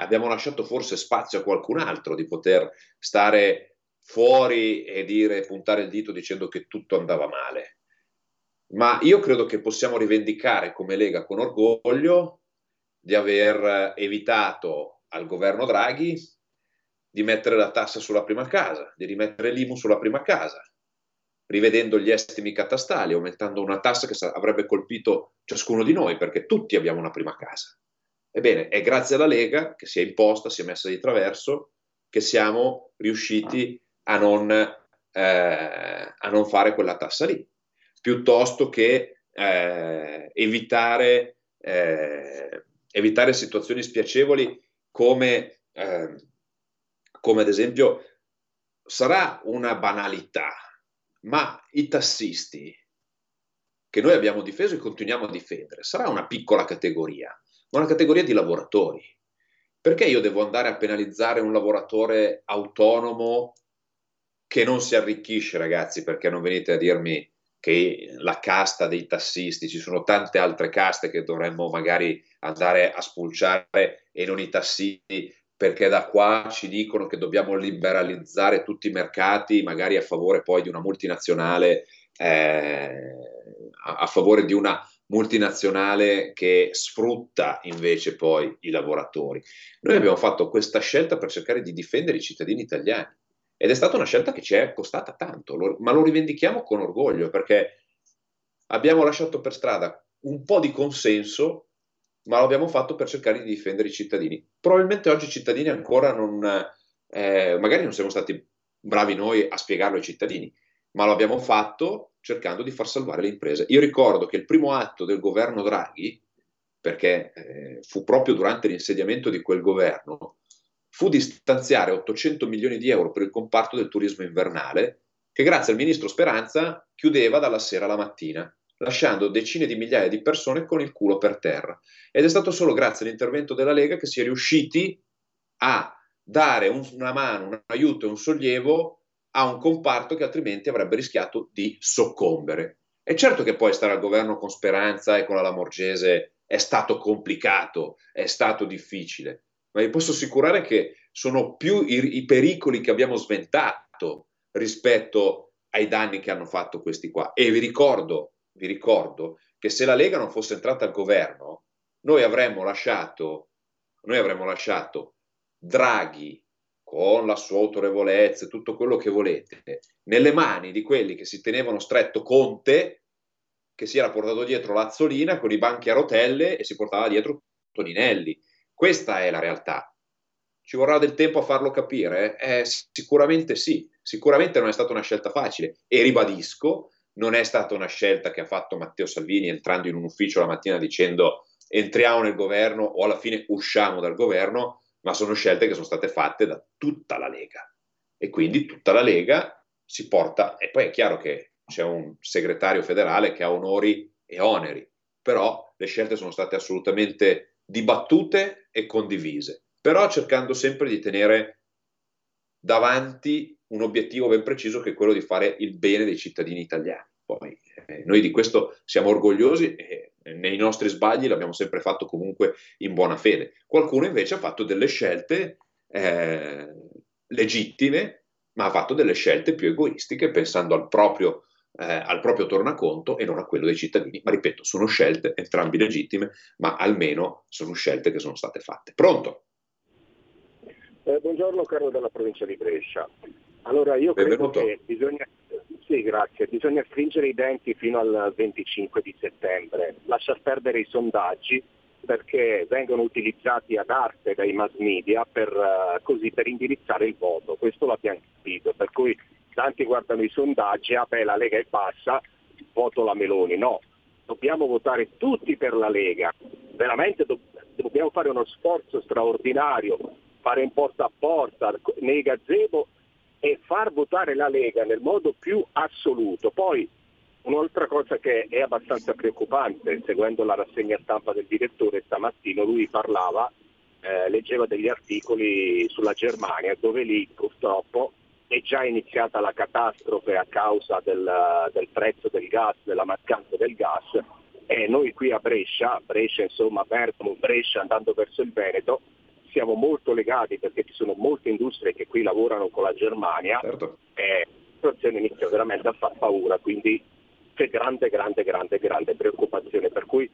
Abbiamo lasciato forse spazio a qualcun altro di poter stare fuori e dire, puntare il dito dicendo che tutto andava male. Ma io credo che possiamo rivendicare come Lega con orgoglio di aver evitato al governo Draghi di mettere la tassa sulla prima casa, di rimettere l'IMU sulla prima casa, rivedendo gli estimi catastali, aumentando una tassa che avrebbe colpito ciascuno di noi, perché tutti abbiamo una prima casa. Ebbene, è grazie alla Lega che si è imposta, si è messa di traverso, che siamo riusciti a non, eh, a non fare quella tassa lì, piuttosto che eh, evitare, eh, evitare situazioni spiacevoli come, ehm, come ad esempio sarà una banalità, ma i tassisti che noi abbiamo difeso e continuiamo a difendere sarà una piccola categoria, ma una categoria di lavoratori. Perché io devo andare a penalizzare un lavoratore autonomo che non si arricchisce, ragazzi, perché non venite a dirmi che la casta dei tassisti, ci sono tante altre caste che dovremmo magari andare a spulciare e non i tassisti, perché da qua ci dicono che dobbiamo liberalizzare tutti i mercati, magari a favore poi di una multinazionale, eh, a favore di una multinazionale che sfrutta invece poi i lavoratori. Noi abbiamo fatto questa scelta per cercare di difendere i cittadini italiani ed è stata una scelta che ci è costata tanto, lo, ma lo rivendichiamo con orgoglio perché abbiamo lasciato per strada un po' di consenso, ma lo abbiamo fatto per cercare di difendere i cittadini. Probabilmente oggi i cittadini ancora non, eh, magari non siamo stati bravi noi a spiegarlo ai cittadini, ma lo abbiamo fatto cercando di far salvare le imprese. Io ricordo che il primo atto del governo Draghi, perché eh, fu proprio durante l'insediamento di quel governo, fu di stanziare 800 milioni di euro per il comparto del turismo invernale, che grazie al ministro Speranza chiudeva dalla sera alla mattina, lasciando decine di migliaia di persone con il culo per terra. Ed è stato solo grazie all'intervento della Lega che si è riusciti a dare un, una mano, un aiuto e un sollievo a un comparto che altrimenti avrebbe rischiato di soccombere. E certo che poi stare al governo con Speranza e con la Lamorgese è stato complicato, è stato difficile, ma vi posso assicurare che sono più i, i pericoli che abbiamo sventato rispetto ai danni che hanno fatto questi qua. E vi ricordo, vi ricordo che se la Lega non fosse entrata al governo, noi avremmo lasciato, noi avremmo lasciato Draghi con la sua autorevolezza e tutto quello che volete, nelle mani di quelli che si tenevano stretto Conte, che si era portato dietro l'Azzolina con i banchi a rotelle e si portava dietro Toninelli. Questa è la realtà. Ci vorrà del tempo a farlo capire? Eh, sicuramente sì, sicuramente non è stata una scelta facile e ribadisco, non è stata una scelta che ha fatto Matteo Salvini entrando in un ufficio la mattina dicendo entriamo nel governo o alla fine usciamo dal governo, ma sono scelte che sono state fatte da tutta la Lega. E quindi tutta la Lega si porta, e poi è chiaro che c'è un segretario federale che ha onori e oneri, però le scelte sono state assolutamente dibattute e condivise però cercando sempre di tenere davanti un obiettivo ben preciso che è quello di fare il bene dei cittadini italiani. Poi eh, noi di questo siamo orgogliosi e nei nostri sbagli l'abbiamo sempre fatto comunque in buona fede. Qualcuno invece ha fatto delle scelte eh, legittime, ma ha fatto delle scelte più egoistiche pensando al proprio, eh, al proprio tornaconto e non a quello dei cittadini. Ma ripeto, sono scelte entrambi legittime, ma almeno sono scelte che sono state fatte. Pronto? Eh, buongiorno Carlo della provincia di Brescia. Allora io credo Benvenuto. che bisogna, sì, grazie, bisogna stringere i denti fino al 25 di settembre, lasciar perdere i sondaggi perché vengono utilizzati ad arte dai mass media per, uh, così, per indirizzare il voto, questo l'abbiamo capito, per cui tanti guardano i sondaggi, ah beh la Lega è bassa, voto la Meloni, no, dobbiamo votare tutti per la Lega, veramente do- dobbiamo fare uno sforzo straordinario fare in porta a porta nei gazebo e far votare la Lega nel modo più assoluto. Poi un'altra cosa che è abbastanza preoccupante, seguendo la rassegna stampa del direttore stamattina, lui parlava, eh, leggeva degli articoli sulla Germania dove lì purtroppo è già iniziata la catastrofe a causa del, del prezzo del gas, della mancanza del gas. E noi qui a Brescia, Brescia insomma Bergamo, Brescia andando verso il Veneto, siamo molto legati perché ci sono molte industrie che qui lavorano con la Germania. Certo. e la situazione inizia veramente a far paura, quindi c'è grande, grande, grande, grande preoccupazione, per cui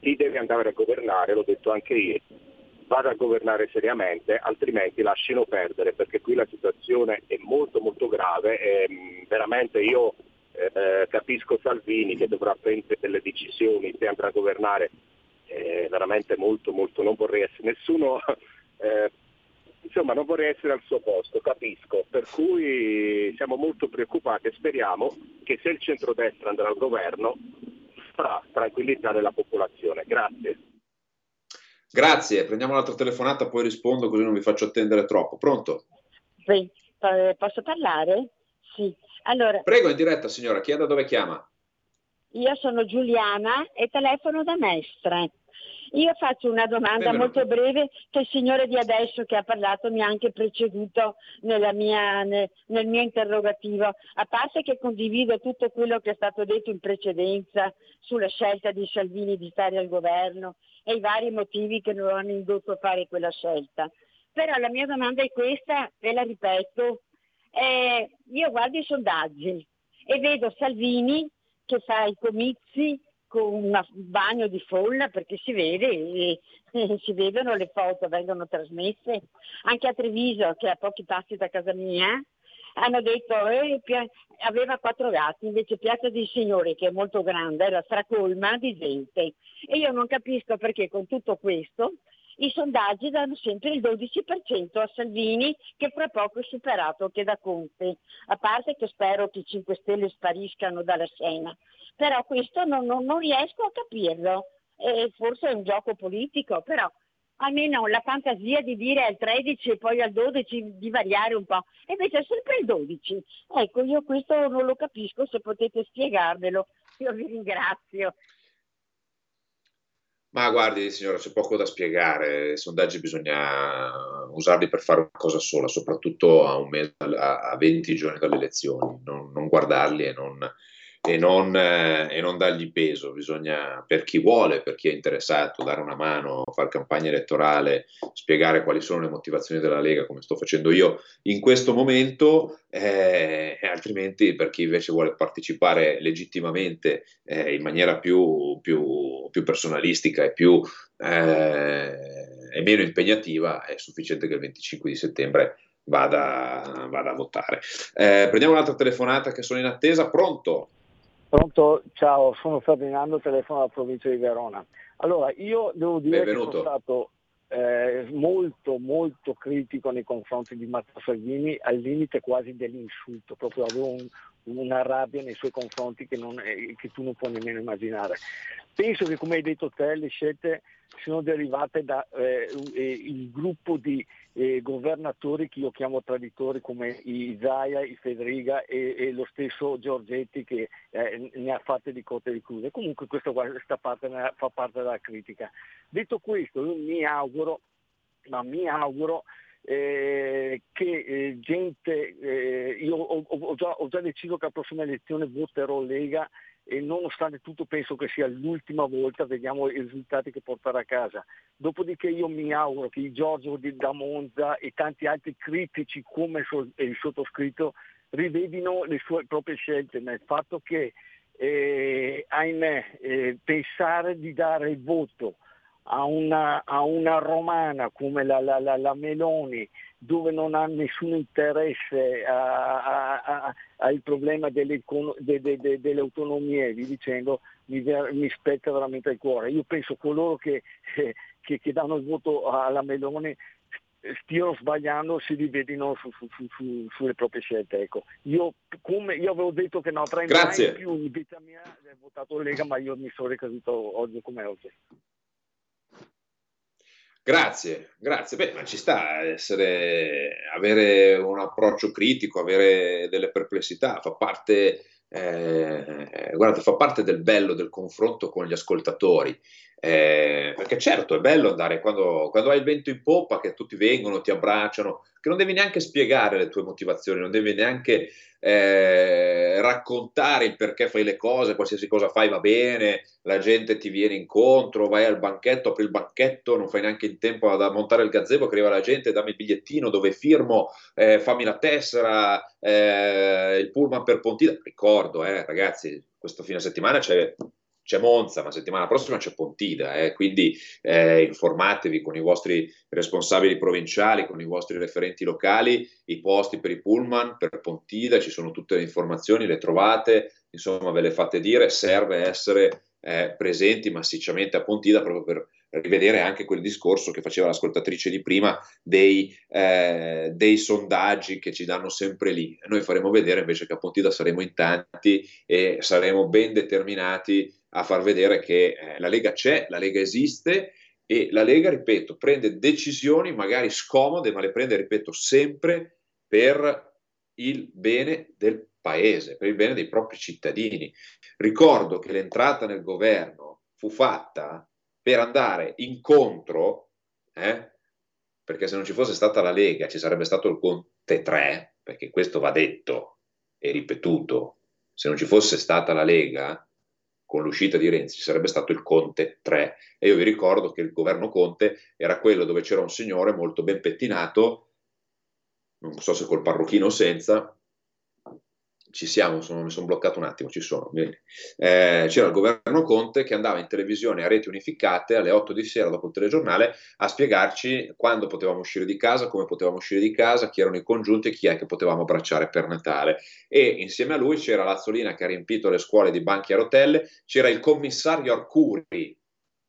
chi deve andare a governare, l'ho detto anche ieri, vada a governare seriamente, altrimenti lasciano perdere perché qui la situazione è molto molto grave e mm, veramente io eh, capisco Salvini che dovrà prendere delle decisioni se andrà a governare eh, veramente molto molto non vorrei essere nessuno eh, insomma non vorrei essere al suo posto, capisco, per cui siamo molto preoccupati e speriamo che se il centrodestra andrà al governo farà tranquillizzare la popolazione. Grazie. Grazie, prendiamo un'altra telefonata, poi rispondo così non vi faccio attendere troppo. Pronto? Sì, posso parlare? Sì. Allora, Prego in diretta signora, chi è da dove chiama? Io sono Giuliana e telefono da Mestre. Io faccio una domanda Benvenuto. molto breve che il signore di adesso che ha parlato mi ha anche preceduto mia, nel, nel mio interrogativo. A parte che condivido tutto quello che è stato detto in precedenza sulla scelta di Salvini di stare al governo e i vari motivi che lo hanno indotto a fare quella scelta. Però la mia domanda è questa, e la ripeto, eh, io guardo i sondaggi e vedo Salvini che fa i comizi con un bagno di folla perché si vede, e, e si vedono le foto, vengono trasmesse. Anche a Treviso, che è a pochi passi da casa mia, hanno detto eh, aveva quattro gatti, invece Piazza dei Signori, che è molto grande, era stracolma di gente. E io non capisco perché con tutto questo i sondaggi danno sempre il 12% a Salvini che fra poco è superato che da Conte, a parte che spero che i 5 Stelle spariscano dalla scena, però questo non, non, non riesco a capirlo, eh, forse è un gioco politico, però almeno la fantasia di dire al 13 e poi al 12 di variare un po', e invece è sempre il 12. Ecco, io questo non lo capisco, se potete spiegarmelo, io vi ringrazio. Ma guardi, signora, c'è poco da spiegare. I sondaggi bisogna usarli per fare una cosa sola, soprattutto a, un mese, a 20 giorni dalle elezioni, non, non guardarli e non, e non, eh, e non, dargli peso, bisogna per chi vuole, per chi è interessato, dare una mano, fare campagna elettorale, spiegare quali sono le motivazioni della Lega, come sto facendo io in questo momento, eh, altrimenti per chi invece vuole partecipare legittimamente eh, in maniera più, più, più personalistica e più eh, e meno impegnativa, è sufficiente che il 25 di settembre vada, vada a votare. Eh, prendiamo un'altra telefonata che sono in attesa. Pronto? Pronto, ciao, sono Ferdinando, telefono dalla provincia di Verona. Allora, io devo dire Benvenuto. che sono stato eh, molto molto critico nei confronti di Matteo Salvini, al limite quasi dell'insulto, proprio avevo un, una rabbia nei suoi confronti che, non, eh, che tu non puoi nemmeno immaginare. Penso che come hai detto te le scelte sono derivate dal eh, gruppo di eh, governatori che io chiamo traditori come i Zaia, i Federiga e, e lo stesso Giorgetti che eh, ne ha fatte di cotte di crude. Comunque questa, questa parte fa parte della critica. Detto questo, io mi auguro, ma mi auguro eh, che eh, gente, eh, io ho, ho, già, ho, già, deciso che alla prossima elezione voterò Lega e nonostante tutto penso che sia l'ultima volta, vediamo i risultati che porterà a casa. Dopodiché io mi auguro che Giorgio di da Monza e tanti altri critici come il sottoscritto rivedino le sue proprie scelte nel fatto che, eh, ahimè, eh, pensare di dare il voto a una, a una romana come la, la, la, la, Meloni, dove non ha nessun interesse al problema delle, de, de, de, delle autonomie, vi dicendo, mi, mi, spetta veramente il cuore. Io penso coloro che, che, che danno il voto alla Meloni stiano sbagliando si rivedino su, su, su, sulle proprie scelte. Ecco. Io, come, io avevo detto che non avrei mai più in vita mia votato Lega, ma io mi sono ricaduto oggi come oggi. Grazie, grazie. Beh, ma ci sta essere, avere un approccio critico, avere delle perplessità, fa parte, eh, guardate, fa parte del bello del confronto con gli ascoltatori. Eh, perché certo è bello andare quando, quando, hai il vento in poppa, che tutti vengono, ti abbracciano, che non devi neanche spiegare le tue motivazioni, non devi neanche eh, raccontare il perché fai le cose, qualsiasi cosa fai va bene, la gente ti viene incontro, vai al banchetto, apri il banchetto, non fai neanche in tempo ad montare il gazebo che arriva la gente, dammi il bigliettino dove firmo, eh, fammi la tessera, eh, il pullman per Pontida. Ricordo, eh, ragazzi, questo fine settimana c'è c'è Monza, ma settimana prossima c'è Pontida, eh, quindi eh, informatevi con i vostri responsabili provinciali, con i vostri referenti locali, i posti per i pullman, per Pontida, ci sono tutte le informazioni, le trovate, insomma ve le fate dire, serve essere eh, presenti massicciamente a Pontida proprio per rivedere anche quel discorso che faceva l'ascoltatrice di prima dei, eh, dei, sondaggi che ci danno sempre lì. Noi faremo vedere invece che a Pontida saremo in tanti e saremo ben determinati a far vedere che eh, la Lega c'è, la Lega esiste e la Lega, ripeto, prende decisioni magari scomode, ma le prende, ripeto, sempre per il bene del paese, per il bene dei propri cittadini. Ricordo che l'entrata nel governo fu fatta per andare incontro, eh, perché se non ci fosse stata la Lega ci sarebbe stato il Conte 3, perché questo va detto e ripetuto, se non ci fosse stata la Lega con l'uscita di Renzi sarebbe stato il Conte 3 e io vi ricordo che il governo Conte era quello dove c'era un signore molto ben pettinato, non so se col parrucchino o senza, ci siamo, sono, mi sono bloccato un attimo, ci sono. Eh, c'era il governo Conte che andava in televisione a reti unificate alle 8 di sera dopo il telegiornale a spiegarci quando potevamo uscire di casa, come potevamo uscire di casa, chi erano i congiunti e chi è che potevamo abbracciare per Natale. E insieme a lui c'era Lazzolina che ha riempito le scuole di banchi a rotelle, c'era il commissario Arcuri.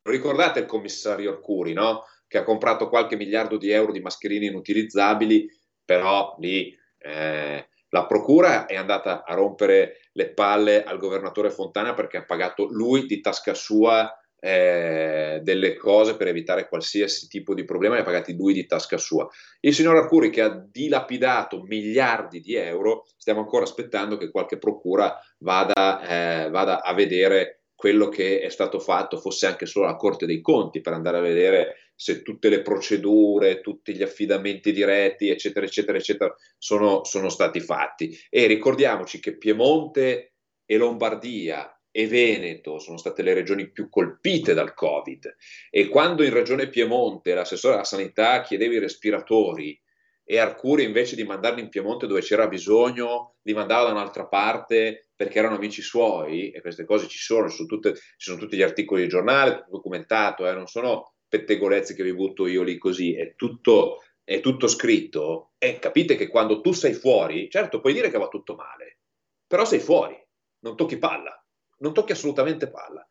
Ricordate il commissario Arcuri, no? Che ha comprato qualche miliardo di euro di mascherine inutilizzabili, però lì... Eh, la procura è andata a rompere le palle al governatore Fontana perché ha pagato lui di tasca sua eh, delle cose per evitare qualsiasi tipo di problema, li ha pagati lui di tasca sua. Il signor Arcuri che ha dilapidato miliardi di euro, stiamo ancora aspettando che qualche procura vada, eh, vada a vedere quello che è stato fatto, fosse anche solo la Corte dei Conti, per andare a vedere se tutte le procedure, tutti gli affidamenti diretti, eccetera, eccetera, eccetera, sono, sono stati fatti. E ricordiamoci che Piemonte e Lombardia e Veneto sono state le regioni più colpite dal Covid e quando in regione Piemonte l'assessore alla sanità chiedeva i respiratori e Arcuri invece di mandarli in Piemonte dove c'era bisogno li mandava da un'altra parte perché erano amici suoi e queste cose ci sono, ci sono, tutte, ci sono tutti gli articoli di giornale, documentato, eh, non sono pettegolezzi che vi butto io lì così, è tutto, è tutto scritto e capite che quando tu sei fuori, certo puoi dire che va tutto male, però sei fuori, non tocchi palla non tocchi assolutamente palla.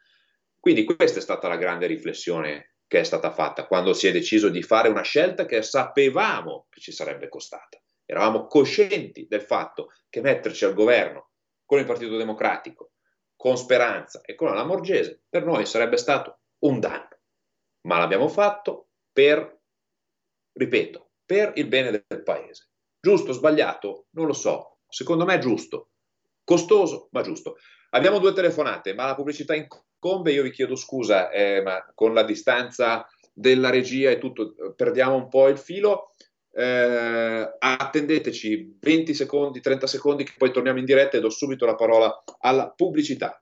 Quindi questa è stata la grande riflessione che è stata fatta quando si è deciso di fare una scelta che sapevamo che ci sarebbe costata. Eravamo coscienti del fatto che metterci al governo con il Partito Democratico, con Speranza e con la Lamorgese, per noi sarebbe stato un danno. Ma l'abbiamo fatto per, ripeto, per il bene del paese. Giusto, sbagliato? Non lo so. Secondo me è giusto. Costoso, ma giusto. Abbiamo due telefonate, ma la pubblicità incombe. Io vi chiedo scusa, eh, ma con la distanza della regia e tutto, perdiamo un po' il filo. Eh, attendeteci 20 secondi, 30 secondi, che poi torniamo in diretta e do subito la parola alla pubblicità.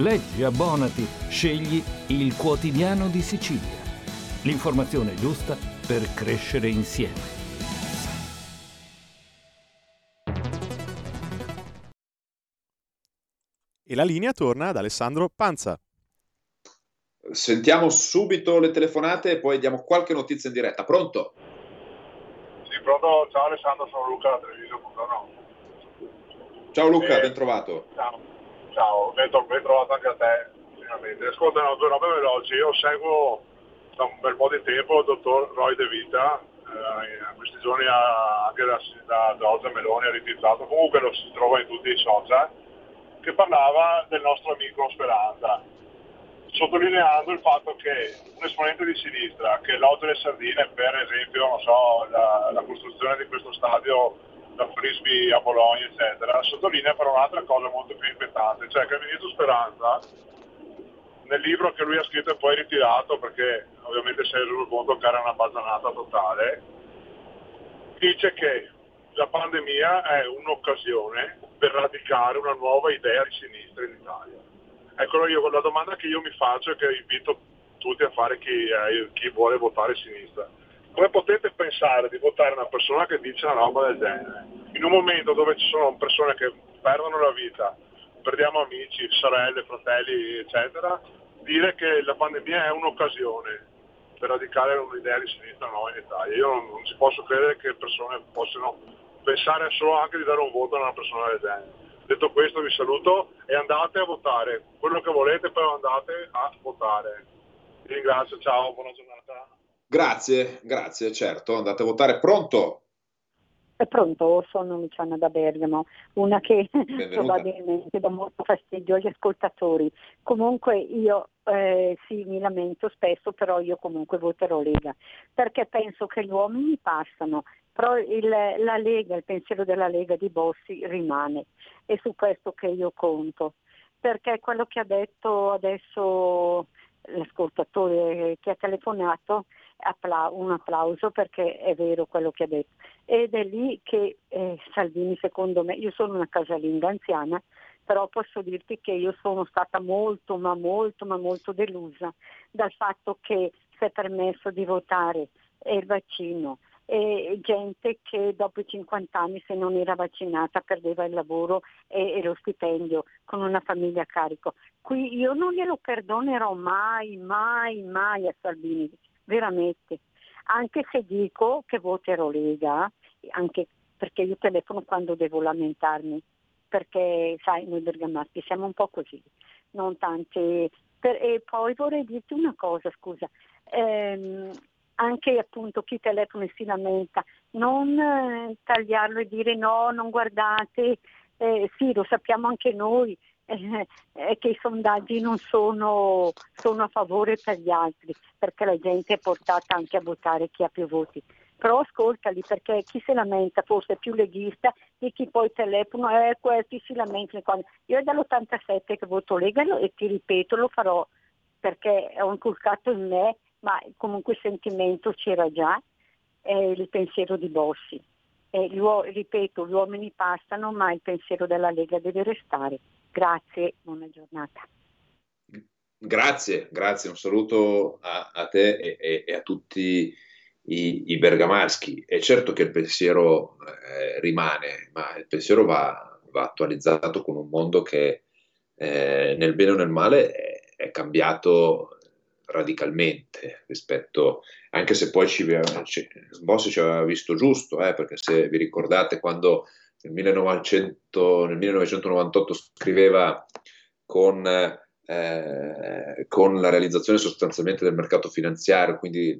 Leggi, abbonati, scegli il quotidiano di Sicilia. L'informazione giusta per crescere insieme. E la linea torna ad Alessandro Panza. Sentiamo subito le telefonate e poi diamo qualche notizia in diretta. Pronto? Sì, pronto. Ciao Alessandro, sono Luca da Treviso. Ciao Luca, eh, ben trovato. Ciao ciao, ben, trovato anche a te, finalmente. Ascolta, no, due robe veloci, io seguo da un bel po' di tempo il dottor Roy De Vita, eh, in questi giorni anche da, da Giorgia Meloni ha ritizzato, comunque lo si trova in tutti i social, che parlava del nostro amico Speranza, sottolineando il fatto che un esponente di sinistra che lotta le sardine per esempio so, la, la costruzione di questo stadio da frisbee a Bologna, eccetera, sottolinea però un'altra cosa molto più inquietante, cioè che il ministro Speranza, nel libro che lui ha scritto e poi ritirato, perché ovviamente si è reso conto che era una bazzanata totale, dice che la pandemia è un'occasione per radicare una nuova idea di sinistra in Italia. Ecco, io, la domanda che io mi faccio e che invito tutti a fare chi, eh, chi vuole votare sinistra come potete pensare di votare una persona che dice una roba del genere? In un momento dove ci sono persone che perdono la vita, perdiamo amici, sorelle, fratelli, eccetera, dire che la pandemia è un'occasione per radicare un'idea di sinistra nuova in Italia. Io non, non ci posso credere che persone possano pensare solo anche di dare un voto a una persona del genere. Detto questo vi saluto e andate a votare. Quello che volete però andate a votare. Vi ringrazio, ciao, buona giornata. Grazie, grazie, certo, andate a votare. Pronto? È pronto, sono Luciana da Bergamo, una che probabilmente dà molto fastidio agli ascoltatori. Comunque io eh, sì, mi lamento spesso, però io comunque voterò Lega, perché penso che gli uomini passano, però il, la Lega, il pensiero della Lega di Bossi rimane. È su questo che io conto, perché quello che ha detto adesso l'ascoltatore che ha telefonato un applauso perché è vero quello che ha detto. Ed è lì che eh, Salvini, secondo me, io sono una casalinga anziana, però posso dirti che io sono stata molto, ma molto, ma molto delusa dal fatto che si è permesso di votare il vaccino e gente che dopo i 50 anni se non era vaccinata perdeva il lavoro e, e, lo stipendio con una famiglia a carico. Qui io non glielo perdonerò mai, mai, mai a Salvini, veramente. Anche se dico che voterò Lega, anche perché io telefono quando devo lamentarmi, perché sai, noi bergamaschi siamo un po' così, non tante... Per, e poi vorrei dirti una cosa, scusa, ehm, anche appunto chi telefona e si lamenta, non eh, tagliarlo e dire no, non guardate, eh, sì, lo sappiamo anche noi, eh, che i sondaggi non sono, sono, a favore per gli altri, perché la gente è portata anche a votare chi ha più voti. Però ascoltali perché chi si lamenta forse è più leghista di chi poi telefona, eh, questi si lamentano. Io è dall'87 che voto Lega e ti ripeto, lo farò perché ho inculcato in me ma comunque il sentimento c'era già, è il pensiero di Bossi. Uo- ripeto, gli uomini passano, ma il pensiero della Lega deve restare. Grazie, buona giornata. Grazie, grazie, un saluto a, a te e, e, e, a tutti i, i, bergamaschi. È certo che il pensiero eh, rimane, ma il pensiero va, va, attualizzato con un mondo che eh, nel bene o nel male è, è cambiato radicalmente rispetto, anche se poi ci, ci, Bossi ci aveva visto giusto, eh, perché se vi ricordate quando nel, 1900, nel 1998 scriveva con, eh, con, la realizzazione sostanzialmente del mercato finanziario, quindi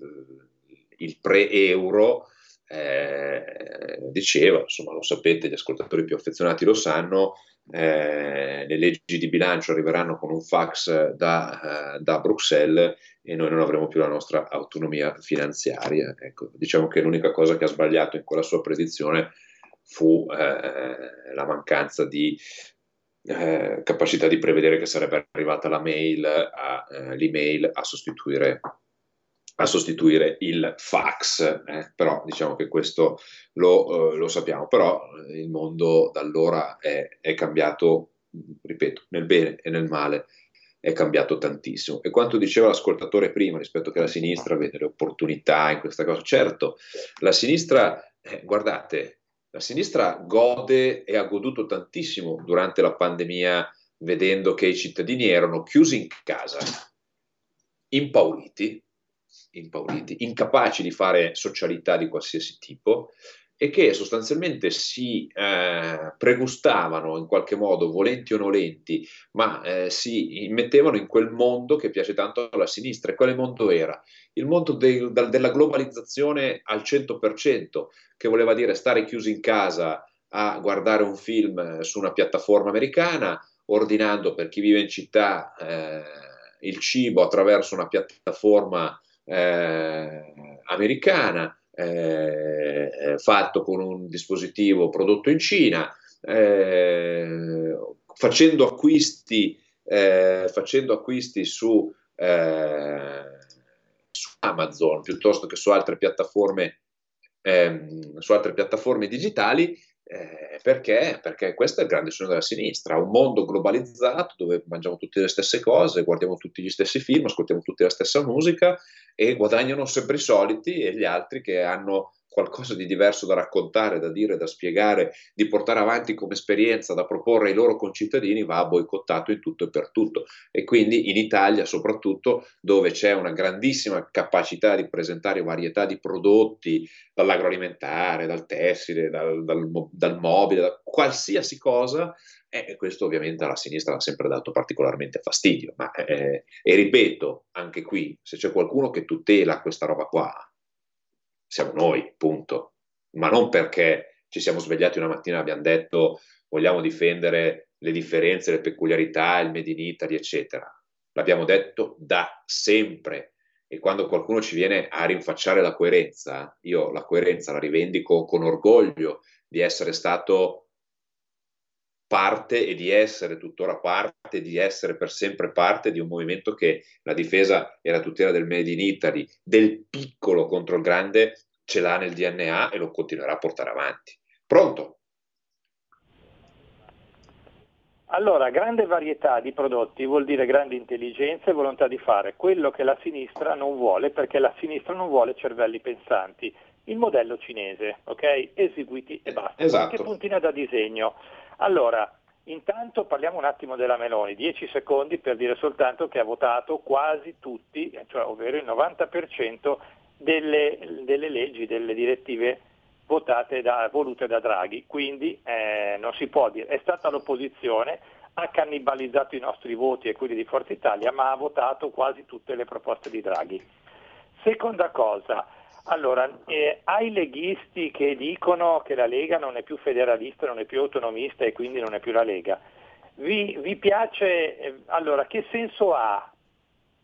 il pre-euro, eh, diceva, insomma lo sapete, gli ascoltatori più affezionati lo sanno, eh, le leggi di bilancio arriveranno con un fax da, uh, da, Bruxelles e noi non avremo più la nostra autonomia finanziaria. Ecco, diciamo che l'unica cosa che ha sbagliato in quella sua predizione fu eh, la mancanza di eh, capacità di prevedere che sarebbe arrivata la mail a, eh, l'email a sostituire a sostituire il fax, eh, però diciamo che questo lo, eh, lo, sappiamo, però eh, il mondo da allora è, è, cambiato, ripeto, nel bene e nel male è cambiato tantissimo. E quanto diceva l'ascoltatore prima rispetto che la sinistra vede le opportunità in questa cosa, certo, la sinistra, eh, guardate, la sinistra gode e ha goduto tantissimo durante la pandemia vedendo che i cittadini erano chiusi in casa, impauriti, impauriti, incapaci di fare socialità di qualsiasi tipo e che sostanzialmente si eh, pregustavano in qualche modo, volenti o nolenti, ma eh, si mettevano in quel mondo che piace tanto alla sinistra. E quale mondo era? Il mondo del, della globalizzazione al 100%, che voleva dire stare chiusi in casa a guardare un film su una piattaforma americana, ordinando per chi vive in città eh, il cibo attraverso una piattaforma eh, americana, eh, fatto con un dispositivo prodotto in Cina, eh, facendo acquisti, eh, facendo acquisti su, eh, su, Amazon piuttosto che su altre piattaforme, ehm, su altre piattaforme digitali eh, perché? Perché questo è il grande sogno della sinistra, un mondo globalizzato dove mangiamo tutte le stesse cose, guardiamo tutti gli stessi film, ascoltiamo tutti la stessa musica e guadagnano sempre i soliti e gli altri che hanno qualcosa di diverso da raccontare, da dire, da spiegare, di portare avanti come esperienza, da proporre ai loro concittadini, va boicottato in tutto e per tutto. E quindi in Italia, soprattutto, dove c'è una grandissima capacità di presentare varietà di prodotti, dall'agroalimentare, dal tessile, dal, dal, dal mobile, da qualsiasi cosa, e questo ovviamente alla sinistra ha sempre dato particolarmente fastidio. Ma, eh, e ripeto, anche qui, se c'è qualcuno che tutela questa roba qua, siamo noi, punto. Ma non perché ci siamo svegliati una mattina e abbiamo detto vogliamo difendere le differenze, le peculiarità, il Made in Italy, eccetera. L'abbiamo detto da sempre. E quando qualcuno ci viene a rinfacciare la coerenza, io la coerenza la rivendico con orgoglio di essere stato parte e di essere tuttora parte, di essere per sempre parte di un movimento che la difesa e la tutela del Made in Italy, del piccolo contro il grande, ce l'ha nel DNA e lo continuerà a portare avanti. Pronto? Allora, grande varietà di prodotti vuol dire grande intelligenza e volontà di fare quello che la sinistra non vuole, perché la sinistra non vuole cervelli pensanti. Il modello cinese, ok? Eseguiti e basta. Esatto. Che puntina da disegno. Allora, intanto parliamo un attimo della Meloni, 10 secondi per dire soltanto che ha votato quasi tutti, cioè ovvero il 90% delle, delle leggi, delle direttive votate da, volute da Draghi, quindi eh, non si può dire, è stata l'opposizione, ha cannibalizzato i nostri voti e quelli di Forza Italia, ma ha votato quasi tutte le proposte di Draghi. Seconda cosa, allora, eh, ai leghisti che dicono che la Lega non è più federalista, non è più autonomista e quindi non è più la Lega, vi, vi piace, eh, allora che senso ha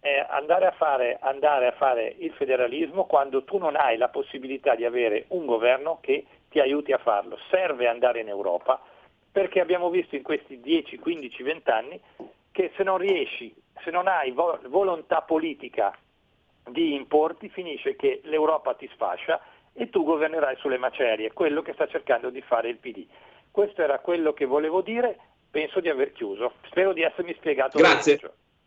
eh, andare, a fare, andare a fare il federalismo quando tu non hai la possibilità di avere un governo che ti aiuti a farlo. Serve andare in Europa perché abbiamo visto in questi 10, 15, 20 anni che se non riesci, se non hai vo- volontà politica di importi, finisce che l'Europa ti sfascia e tu governerai sulle macerie, quello che sta cercando di fare il PD. Questo era quello che volevo dire, penso di aver chiuso. Spero di essermi spiegato. Grazie.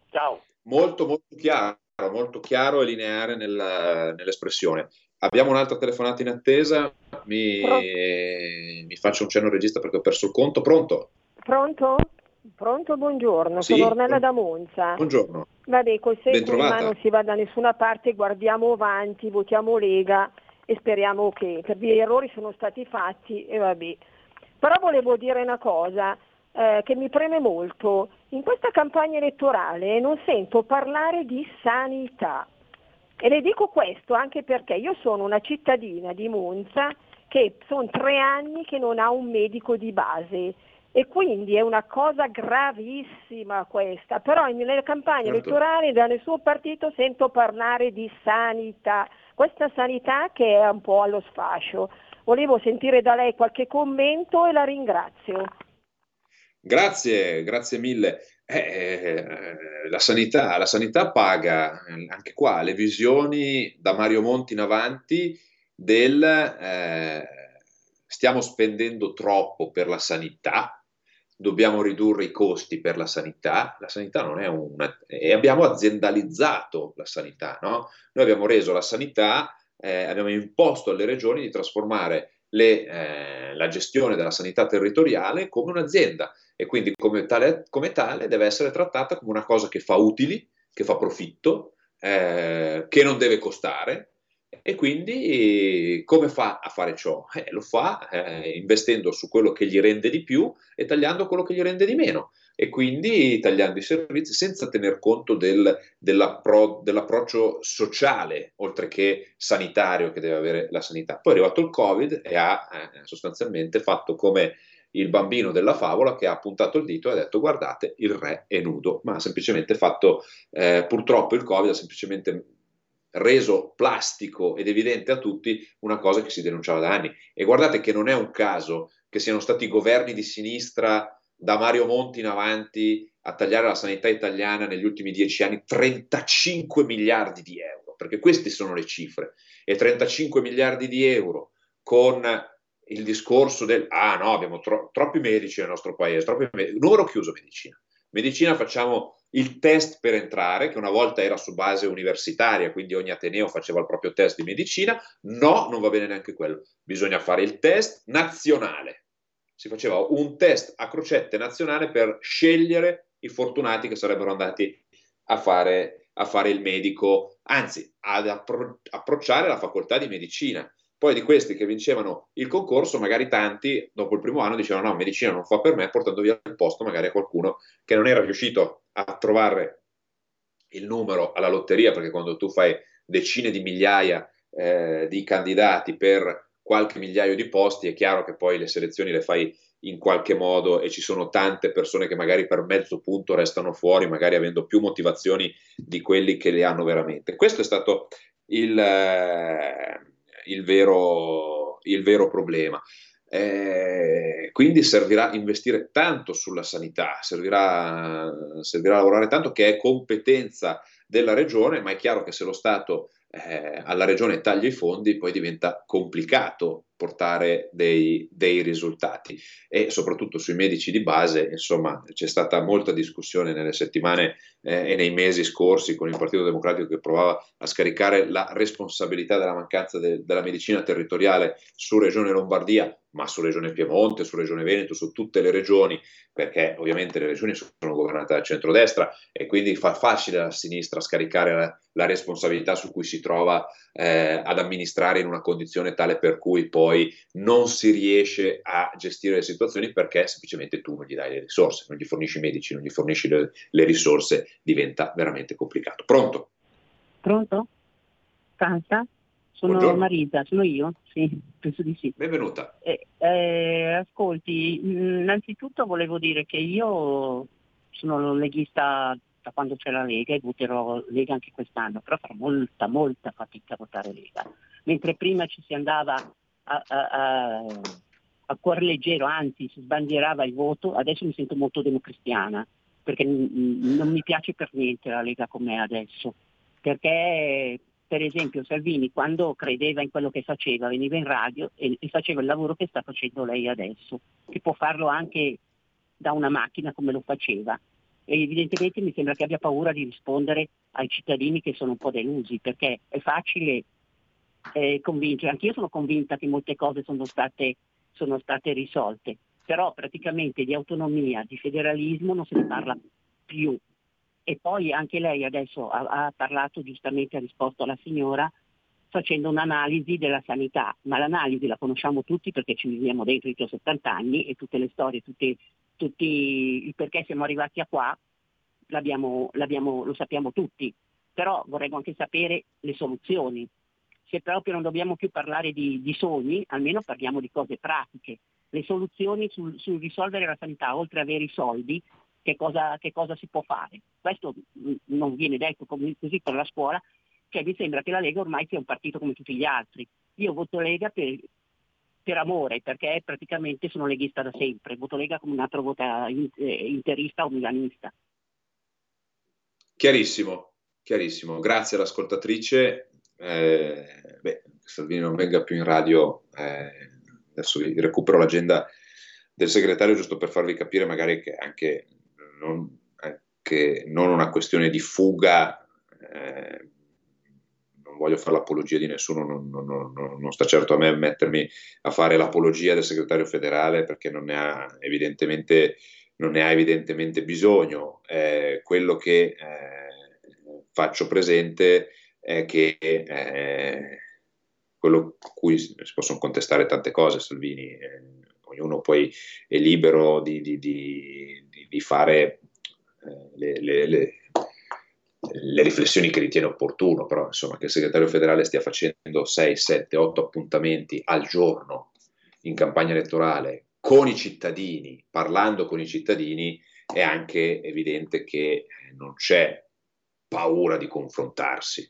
Ciao molto molto chiaro, molto chiaro e lineare nella, nell'espressione. Abbiamo un'altra telefonata in attesa, mi, mi, faccio un cenno regista perché ho perso il conto. Pronto? Pronto? Pronto, buongiorno, sì? sono Ornella da Monza. Buongiorno. Vabbè, col senso in mano non si va da nessuna parte, guardiamo avanti, votiamo Lega e speriamo che per via errori sono stati fatti e vabbè. Però volevo dire una cosa, eh, che mi preme molto. In questa campagna elettorale non sento parlare di sanità. E le dico questo anche perché io sono una cittadina di Monza che sono tre anni che non ha un medico di base e quindi è una cosa gravissima questa, però nelle campagne certo. elettorali da nessun partito sento parlare di sanità, questa sanità che è un po' allo sfascio. Volevo sentire da lei qualche commento e la ringrazio. Grazie, grazie mille. Eh, eh, la, sanità, la sanità paga eh, anche qua le visioni da Mario Monti in avanti del eh, stiamo spendendo troppo per la sanità, dobbiamo ridurre i costi per la sanità, la sanità non è una... e abbiamo aziendalizzato la sanità, no? Noi abbiamo reso la sanità, eh, abbiamo imposto alle regioni di trasformare le, eh, la gestione della sanità territoriale come un'azienda e quindi come tale, come tale, deve essere trattata come una cosa che fa utili, che fa profitto, eh, che non deve costare e quindi come fa a fare ciò? Eh, lo fa eh, investendo su quello che gli rende di più e tagliando quello che gli rende di meno e quindi tagliando i servizi senza tener conto del, dell'appro- dell'approccio sociale oltre che sanitario che deve avere la sanità. Poi è arrivato il Covid e ha eh, sostanzialmente fatto come il bambino della favola che ha puntato il dito e ha detto guardate il re è nudo, ma ha semplicemente fatto, eh, purtroppo il Covid ha semplicemente reso plastico ed evidente a tutti una cosa che si denunciava da anni. E guardate che non è un caso che siano stati i governi di sinistra da Mario Monti in avanti a tagliare la sanità italiana negli ultimi dieci anni 35 miliardi di euro, perché queste sono le cifre, e 35 miliardi di euro con il discorso del ah no, abbiamo tro- troppi medici nel nostro paese, troppi medici. numero chiuso medicina. Medicina facciamo il test per entrare, che una volta era su base universitaria, quindi ogni Ateneo faceva il proprio test di medicina. No, non va bene neanche quello. Bisogna fare il test nazionale. Si faceva un test a crocette nazionale per scegliere i fortunati che sarebbero andati a fare, a fare il medico, anzi, ad appro- approcciare la facoltà di medicina. Poi di questi che vincevano il concorso, magari tanti dopo il primo anno dicevano no, medicina non fa per me, portando via il posto magari a qualcuno che non era riuscito a trovare il numero alla lotteria, perché quando tu fai decine di migliaia eh, di candidati per qualche migliaio di posti, è chiaro che poi le selezioni le fai in qualche modo e ci sono tante persone che magari per mezzo punto restano fuori, magari avendo più motivazioni di quelli che le hanno veramente. Questo è stato il... Eh, il vero, il vero problema. Eh, quindi servirà investire tanto sulla sanità, servirà, servirà lavorare tanto che è competenza della regione, ma è chiaro che se lo Stato eh, alla regione taglia i fondi poi diventa complicato portare dei, dei, risultati. E soprattutto sui medici di base, insomma, c'è stata molta discussione nelle settimane eh, e nei mesi scorsi con il Partito Democratico che provava a scaricare la responsabilità della mancanza de, della medicina territoriale su Regione Lombardia, ma su Regione Piemonte, su Regione Veneto, su tutte le regioni, perché ovviamente le regioni sono governate dal centrodestra e quindi fa facile alla sinistra scaricare la, la responsabilità su cui si trova eh, ad amministrare in una condizione tale per cui poi non si riesce a gestire le situazioni perché semplicemente tu non gli dai le risorse, non gli fornisci i medici, non gli fornisci le, le risorse, diventa veramente complicato. Pronto? Pronto? Canta? Sono Buongiorno. Marisa, sono io? Sì, penso di sì. Benvenuta. Eh, eh, ascolti, innanzitutto volevo dire che io sono leghista da quando c'è la Lega e voterò Lega anche quest'anno, però farò molta, molta fatica a votare Lega. Mentre prima ci si andava a, a, a, cuore leggero, anzi si sbandierava il voto, adesso mi sento molto democristiana, perché non mi piace per niente la Lega com'è adesso, perché per esempio Salvini quando credeva in quello che faceva veniva in radio e, e, faceva il lavoro che sta facendo lei adesso, che può farlo anche da una macchina come lo faceva. E evidentemente mi sembra che abbia paura di rispondere ai cittadini che sono un po' delusi, perché è facile eh, convincere, anch'io sono convinta che molte cose sono state, sono state risolte, però praticamente di autonomia, di federalismo non se ne parla più e poi anche lei adesso ha, ha parlato, giustamente ha risposto alla signora, facendo un'analisi della sanità, ma l'analisi la conosciamo tutti perché ci viviamo dentro i tuoi 70 anni e tutte le storie, tutti, tutti il perché siamo arrivati a qua l'abbiamo, l'abbiamo, lo sappiamo tutti, però vorremmo anche sapere le soluzioni. Se proprio non dobbiamo più parlare di, di sogni, almeno parliamo di cose pratiche. Le soluzioni sul, sul risolvere la sanità, oltre ad avere i soldi, che cosa, che cosa si può fare. Questo non viene detto così per la scuola, cioè mi sembra che la Lega ormai sia un partito come tutti gli altri. Io voto Lega per, per amore, perché praticamente sono leghista da sempre, voto Lega come un altro vota eh, interista o milanista. Chiarissimo, chiarissimo. Grazie all'ascoltatrice. Eh, beh, Salvini non venga più in radio, eh, adesso recupero l'agenda del segretario giusto per farvi capire magari che anche non, anche non una questione di fuga, eh, non voglio fare l'apologia di nessuno, non, non, non, sta certo a me mettermi a fare l'apologia del segretario federale perché non ne ha evidentemente, ne ha evidentemente bisogno. Eh, quello che eh, faccio presente è che eh, quello cui si possono contestare tante cose, Salvini, eh, ognuno poi è libero di, di, di, di fare eh, le, le, le, le, riflessioni che ritiene opportuno, però insomma che il segretario federale stia facendo 6, 7, 8 appuntamenti al giorno in campagna elettorale con i cittadini, parlando con i cittadini, è anche evidente che non c'è paura di confrontarsi,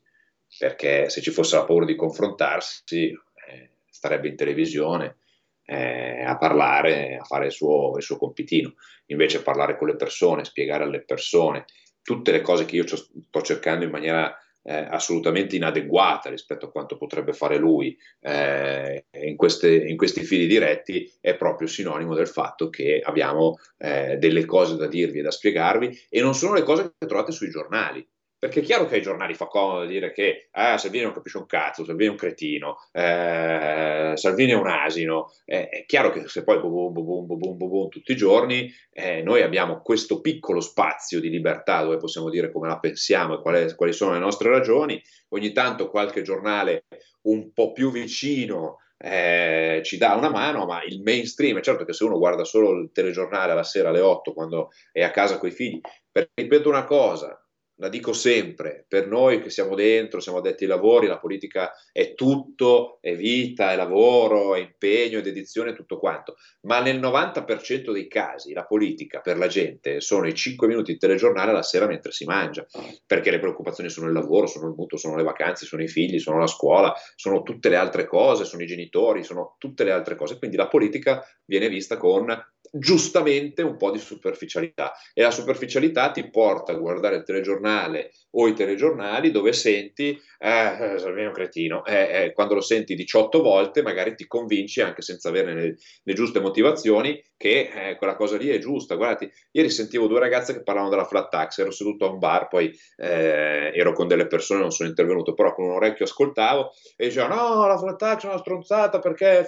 perché se ci fosse la paura di confrontarsi eh, starebbe in televisione eh, a parlare, a fare il suo, il suo compitino. Invece parlare con le persone, spiegare alle persone tutte le cose che io sto cercando in maniera eh, assolutamente inadeguata rispetto a quanto potrebbe fare lui eh, in, queste, in, questi fili diretti è proprio sinonimo del fatto che abbiamo eh, delle cose da dirvi e da spiegarvi e non sono le cose che trovate sui giornali. Perché è chiaro che ai giornali fa comodo dire che ah, Salvini non capisce un cazzo, Salvini è un cretino, eh, Salvini è un asino. Eh, è chiaro che se poi boom, boom, boom, boom, tutti i giorni eh, noi abbiamo questo piccolo spazio di libertà dove possiamo dire come la pensiamo e quali, quali sono le nostre ragioni. Ogni tanto qualche giornale un po' più vicino eh, ci dà una mano, ma il mainstream, è certo che se uno guarda solo il telegiornale alla sera alle 8 quando è a casa con i figli, per, ripeto una cosa, la dico sempre, per noi che siamo dentro, siamo addetti ai lavori, la politica è tutto, è vita, è lavoro, è impegno, è dedizione, tutto quanto, ma nel 90% dei casi la politica per la gente sono i 5 minuti di telegiornale la sera mentre si mangia, perché le preoccupazioni sono il lavoro, sono il mutuo, sono le vacanze, sono i figli, sono la scuola, sono tutte le altre cose, sono i genitori, sono tutte le altre cose, quindi la politica viene vista con giustamente un po' di superficialità. E la superficialità ti porta a guardare il telegiornale o i telegiornali dove senti eh, eh un cretino eh, eh, quando lo senti 18 volte magari ti convinci anche senza avere le, le giuste motivazioni che eh, quella cosa lì è giusta. Guardate ieri sentivo due ragazze che parlavano della flat tax ero seduto a un bar poi eh, ero con delle persone non sono intervenuto però con un orecchio ascoltavo e dicevano no la flat tax è una stronzata perché è,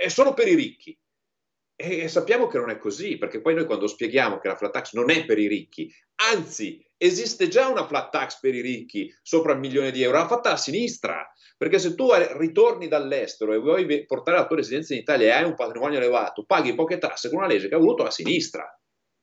è solo per i ricchi e sappiamo che non è così, perché poi noi quando spieghiamo che la flat tax non è per i ricchi, anzi esiste già una flat tax per i ricchi sopra il milione di euro, l'ha fatta la sinistra, perché se tu ritorni dall'estero e vuoi portare la tua residenza in Italia e hai un patrimonio elevato, paghi poche tasse con una legge che ha voluto la sinistra.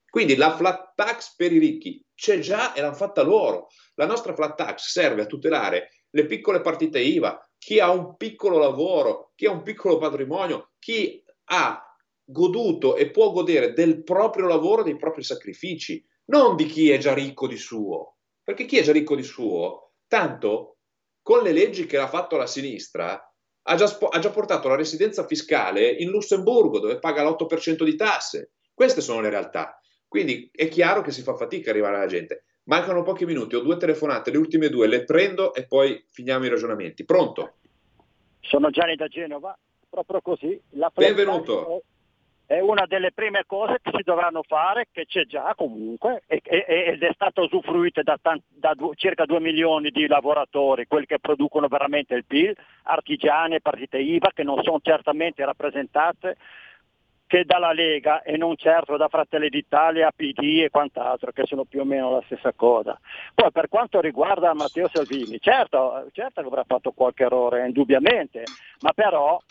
Quindi la flat tax per i ricchi c'è già e l'hanno fatta loro. La nostra flat tax serve a tutelare le piccole partite IVA, chi ha un piccolo lavoro, chi ha un piccolo patrimonio, chi ha goduto e può godere del proprio lavoro, dei propri sacrifici, non di chi è già ricco di suo. Perché chi è già ricco di suo, tanto con le leggi che ha fatto la sinistra, ha già, spo- ha già portato la residenza fiscale in Lussemburgo, dove paga l'8% di tasse. Queste sono le realtà. Quindi è chiaro che si fa fatica arrivare alla gente. Mancano pochi minuti, ho due telefonate, le ultime due le prendo e poi finiamo i ragionamenti. Pronto? Sono Gianni da Genova, proprio così. La Benvenuto è una delle prime cose che si dovranno fare, che c'è già comunque, ed è stata usufruita da, da due, circa 2 milioni di lavoratori, quelli che producono veramente il PIL, artigiani e partite IVA, che non sono certamente rappresentate che dalla Lega e non certo da Fratelli d'Italia, PD e quant'altro, che sono più o meno la stessa cosa. Poi per quanto riguarda Matteo Salvini, certo, certo che avrà fatto qualche errore, indubbiamente, ma però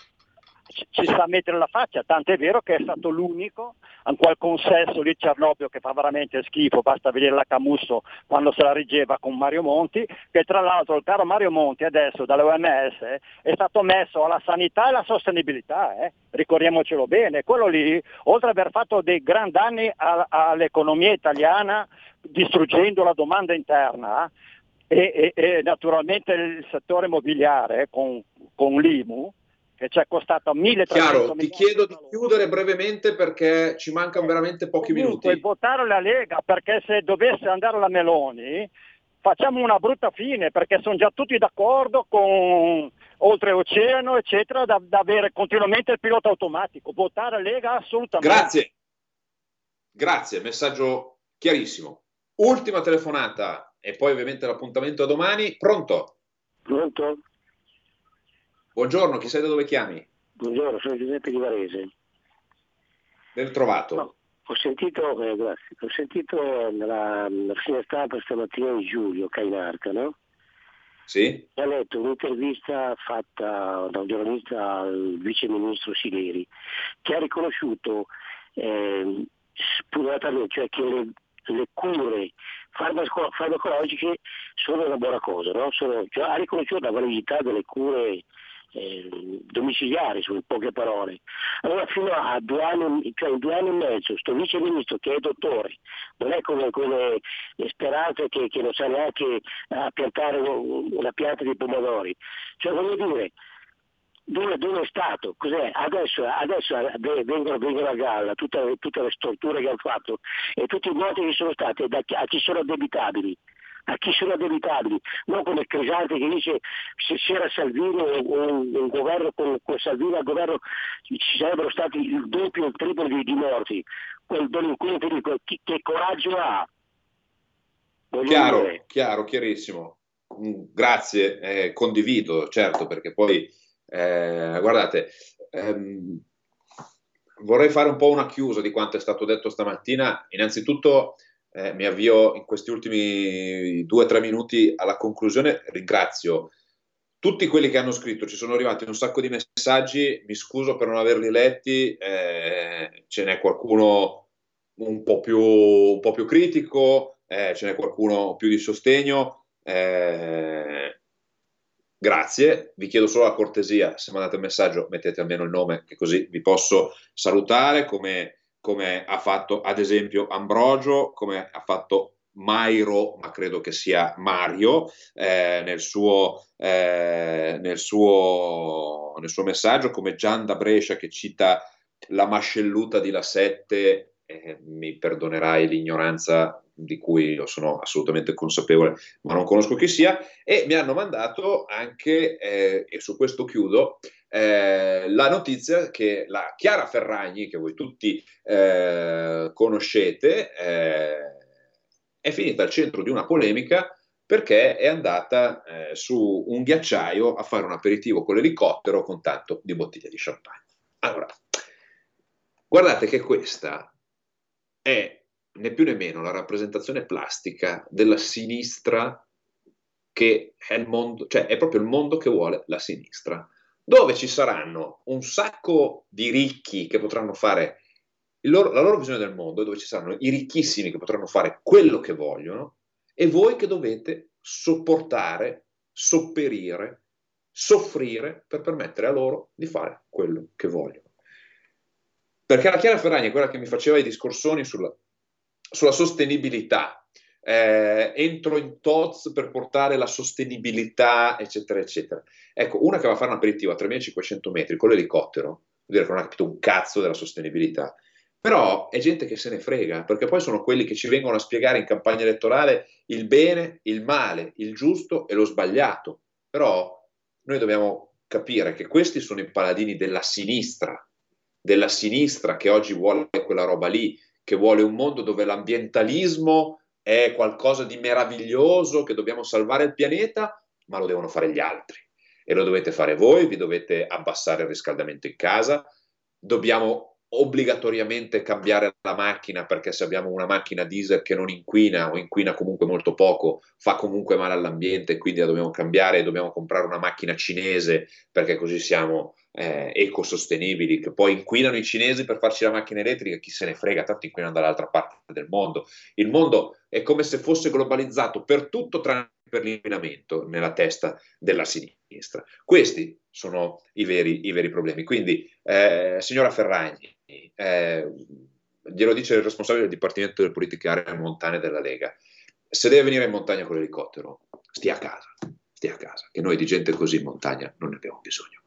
ci sa mettere la faccia, tant'è vero che è stato l'unico a quel consesso lì Cernobbio che fa veramente schifo, basta vedere la Camusso quando se la riggeva con Mario Monti, che tra l'altro il caro Mario Monti adesso dall'OMS è stato messo alla sanità e alla sostenibilità, eh? ricordiamocelo bene, quello lì, oltre ad aver fatto dei gran danni all'economia italiana distruggendo la domanda interna, e, e, e, naturalmente il settore immobiliare con, con l'IMU, che ci è costato 1300 Chiaro, ti chiedo di chiudere brevemente perché ci mancano veramente pochi Comunque, minuti. votare la Lega perché se dovesse andare la Meloni facciamo una brutta fine perché sono già tutti d'accordo con oltreoceano eccetera da, da avere continuamente il pilota automatico. Votare Lega assolutamente. Grazie. Grazie, messaggio chiarissimo. Ultima telefonata e poi ovviamente l'appuntamento a domani. Pronto? Pronto? Buongiorno, chi sei da dove chiami? Buongiorno, sono Giuseppe di Varese. Ben trovato. No, ho sentito, eh, grazie, ho sentito nella, nella fine stampa stamattina di Giulio Cainarca, no? Sì. Ha letto un'intervista fatta da un giornalista al vice ministro Sileri che ha riconosciuto eh, cioè che le, le cure farmaco- farmacologiche sono una buona cosa, no? sono, cioè, ha riconosciuto la validità delle cure eh, domiciliari, in poche parole. Allora fino a due anni, cioè in due anni e mezzo, questo vice ministro che è dottore, non è come quelle speranze che, che non sa neanche a piantare una pianta di pomodori. Cioè voglio dire, dove, dove, è stato? Cos'è? Adesso, adesso vengono, vengono, a galla tutte, tutte, le storture che hanno fatto e tutti i voti che sono stati a chi sono addebitabili a chi sono adebitabili, non come Cresante che dice se c'era Salvini o un, un, governo con, con, Salvini al governo ci sarebbero stati il doppio o il triplo di, di morti. Quel delinquente lì, che, che coraggio ha? Voglio chiaro, dire. chiaro, chiarissimo. Mm, grazie, eh, condivido, certo, perché poi, eh, guardate, ehm, vorrei fare un po' una chiusa di quanto è stato detto stamattina. Innanzitutto eh, mi avvio in questi ultimi due o tre minuti alla conclusione. Ringrazio tutti quelli che hanno scritto, ci sono arrivati un sacco di messaggi, mi scuso per non averli letti, eh, ce n'è qualcuno un po' più, un po più critico, eh, ce n'è qualcuno più di sostegno. Eh, grazie, vi chiedo solo la cortesia, se mandate un messaggio mettete almeno il nome, che così vi posso salutare come come ha fatto ad esempio Ambrogio, come ha fatto Mairo, ma credo che sia Mario, eh, nel, suo, eh, nel, suo, nel, suo, messaggio, come Gian da Brescia che cita la mascelluta di La 7, eh, mi perdonerai l'ignoranza di cui io sono assolutamente consapevole, ma non conosco chi sia, e mi hanno mandato anche, eh, e su questo chiudo, eh, la notizia che la Chiara Ferragni, che voi tutti eh, conoscete, eh, è finita al centro di una polemica perché è andata eh, su un ghiacciaio a fare un aperitivo con l'elicottero con tanto di bottiglie di champagne. Allora, guardate che questa è né più né meno la rappresentazione plastica della sinistra che è il mondo, cioè è proprio il mondo che vuole la sinistra, dove ci saranno un sacco di ricchi che potranno fare loro, la loro visione del mondo, dove ci saranno i ricchissimi che potranno fare quello che vogliono e voi che dovete sopportare, sopperire, soffrire per permettere a loro di fare quello che vogliono. Perché la Chiara Ferragni è quella che mi faceva i discorsoni sulla, sulla sostenibilità. Eh, entro in TOZ per portare la sostenibilità, eccetera, eccetera. Ecco, una che va a fare un aperitivo a 3500 metri con l'elicottero, vuol dire che non ha capito un cazzo della sostenibilità. Però è gente che se ne frega, perché poi sono quelli che ci vengono a spiegare in campagna elettorale il bene, il male, il giusto e lo sbagliato. Però noi dobbiamo capire che questi sono i paladini della sinistra, della sinistra che oggi vuole quella roba lì, che vuole un mondo dove l'ambientalismo è qualcosa di meraviglioso, che dobbiamo salvare il pianeta, ma lo devono fare gli altri. E lo dovete fare voi, vi dovete abbassare il riscaldamento in casa, dobbiamo obbligatoriamente cambiare la macchina perché se abbiamo una macchina diesel che non inquina o inquina comunque molto poco, fa comunque male all'ambiente, quindi la dobbiamo cambiare e dobbiamo comprare una macchina cinese perché così siamo eh, ecosostenibili, che poi inquinano i cinesi per farci la macchina elettrica, chi se ne frega, tanto inquinano dall'altra parte del mondo. Il mondo è come se fosse globalizzato per tutto tranne per l'inquinamento nella testa della sinistra. Questi sono i veri, i veri problemi. Quindi, eh, signora Ferragni, eh, glielo dice il responsabile del Dipartimento delle Politiche Aree Montane della Lega, se deve venire in montagna con l'elicottero, stia a casa, stia a casa, che noi di gente così in montagna non ne abbiamo bisogno.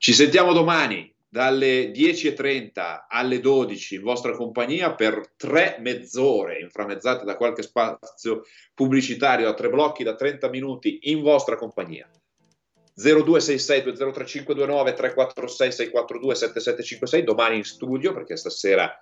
Ci sentiamo domani dalle 10.30 alle 12 in vostra compagnia per tre mezz'ore, inframmezzate da qualche spazio pubblicitario a tre blocchi da 30 minuti in vostra compagnia. 0266 203529 346 642 7756 domani in studio perché stasera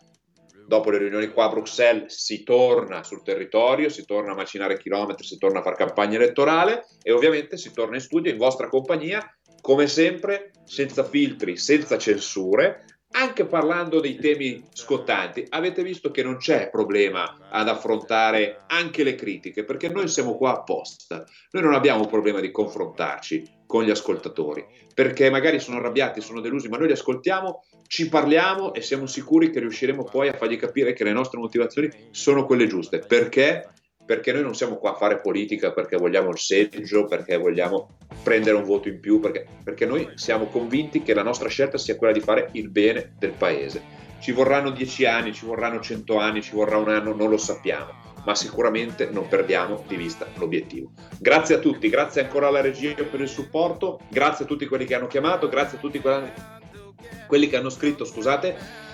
dopo le riunioni qua a Bruxelles si torna sul territorio, si torna a macinare chilometri, si torna a fare campagna elettorale e ovviamente si torna in studio in vostra compagnia come sempre senza filtri, senza censure, anche parlando dei temi scottanti. Avete visto che non c'è problema ad affrontare anche le critiche, perché noi siamo qua apposta. Noi non abbiamo problema di confrontarci con gli ascoltatori, perché magari sono arrabbiati, sono delusi, ma noi li ascoltiamo, ci parliamo e siamo sicuri che riusciremo poi a fargli capire che le nostre motivazioni sono quelle giuste. Perché? Perché noi non siamo qua a fare politica perché vogliamo il seggio, perché vogliamo prendere un voto in più, perché, perché noi siamo convinti che la nostra scelta sia quella di fare il bene del paese. Ci vorranno dieci anni, ci vorranno cento anni, ci vorrà un anno, non lo sappiamo, ma sicuramente non perdiamo di vista l'obiettivo. Grazie a tutti, grazie ancora alla regia per il supporto, grazie a tutti quelli che hanno chiamato, grazie a tutti quelli che hanno scritto, scusate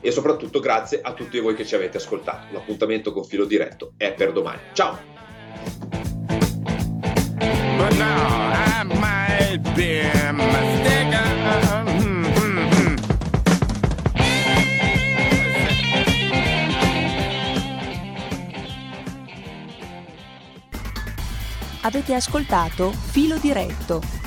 e soprattutto grazie a tutti voi che ci avete ascoltato. L'appuntamento con filo diretto è per domani. Ciao! Avete ascoltato Filo Diretto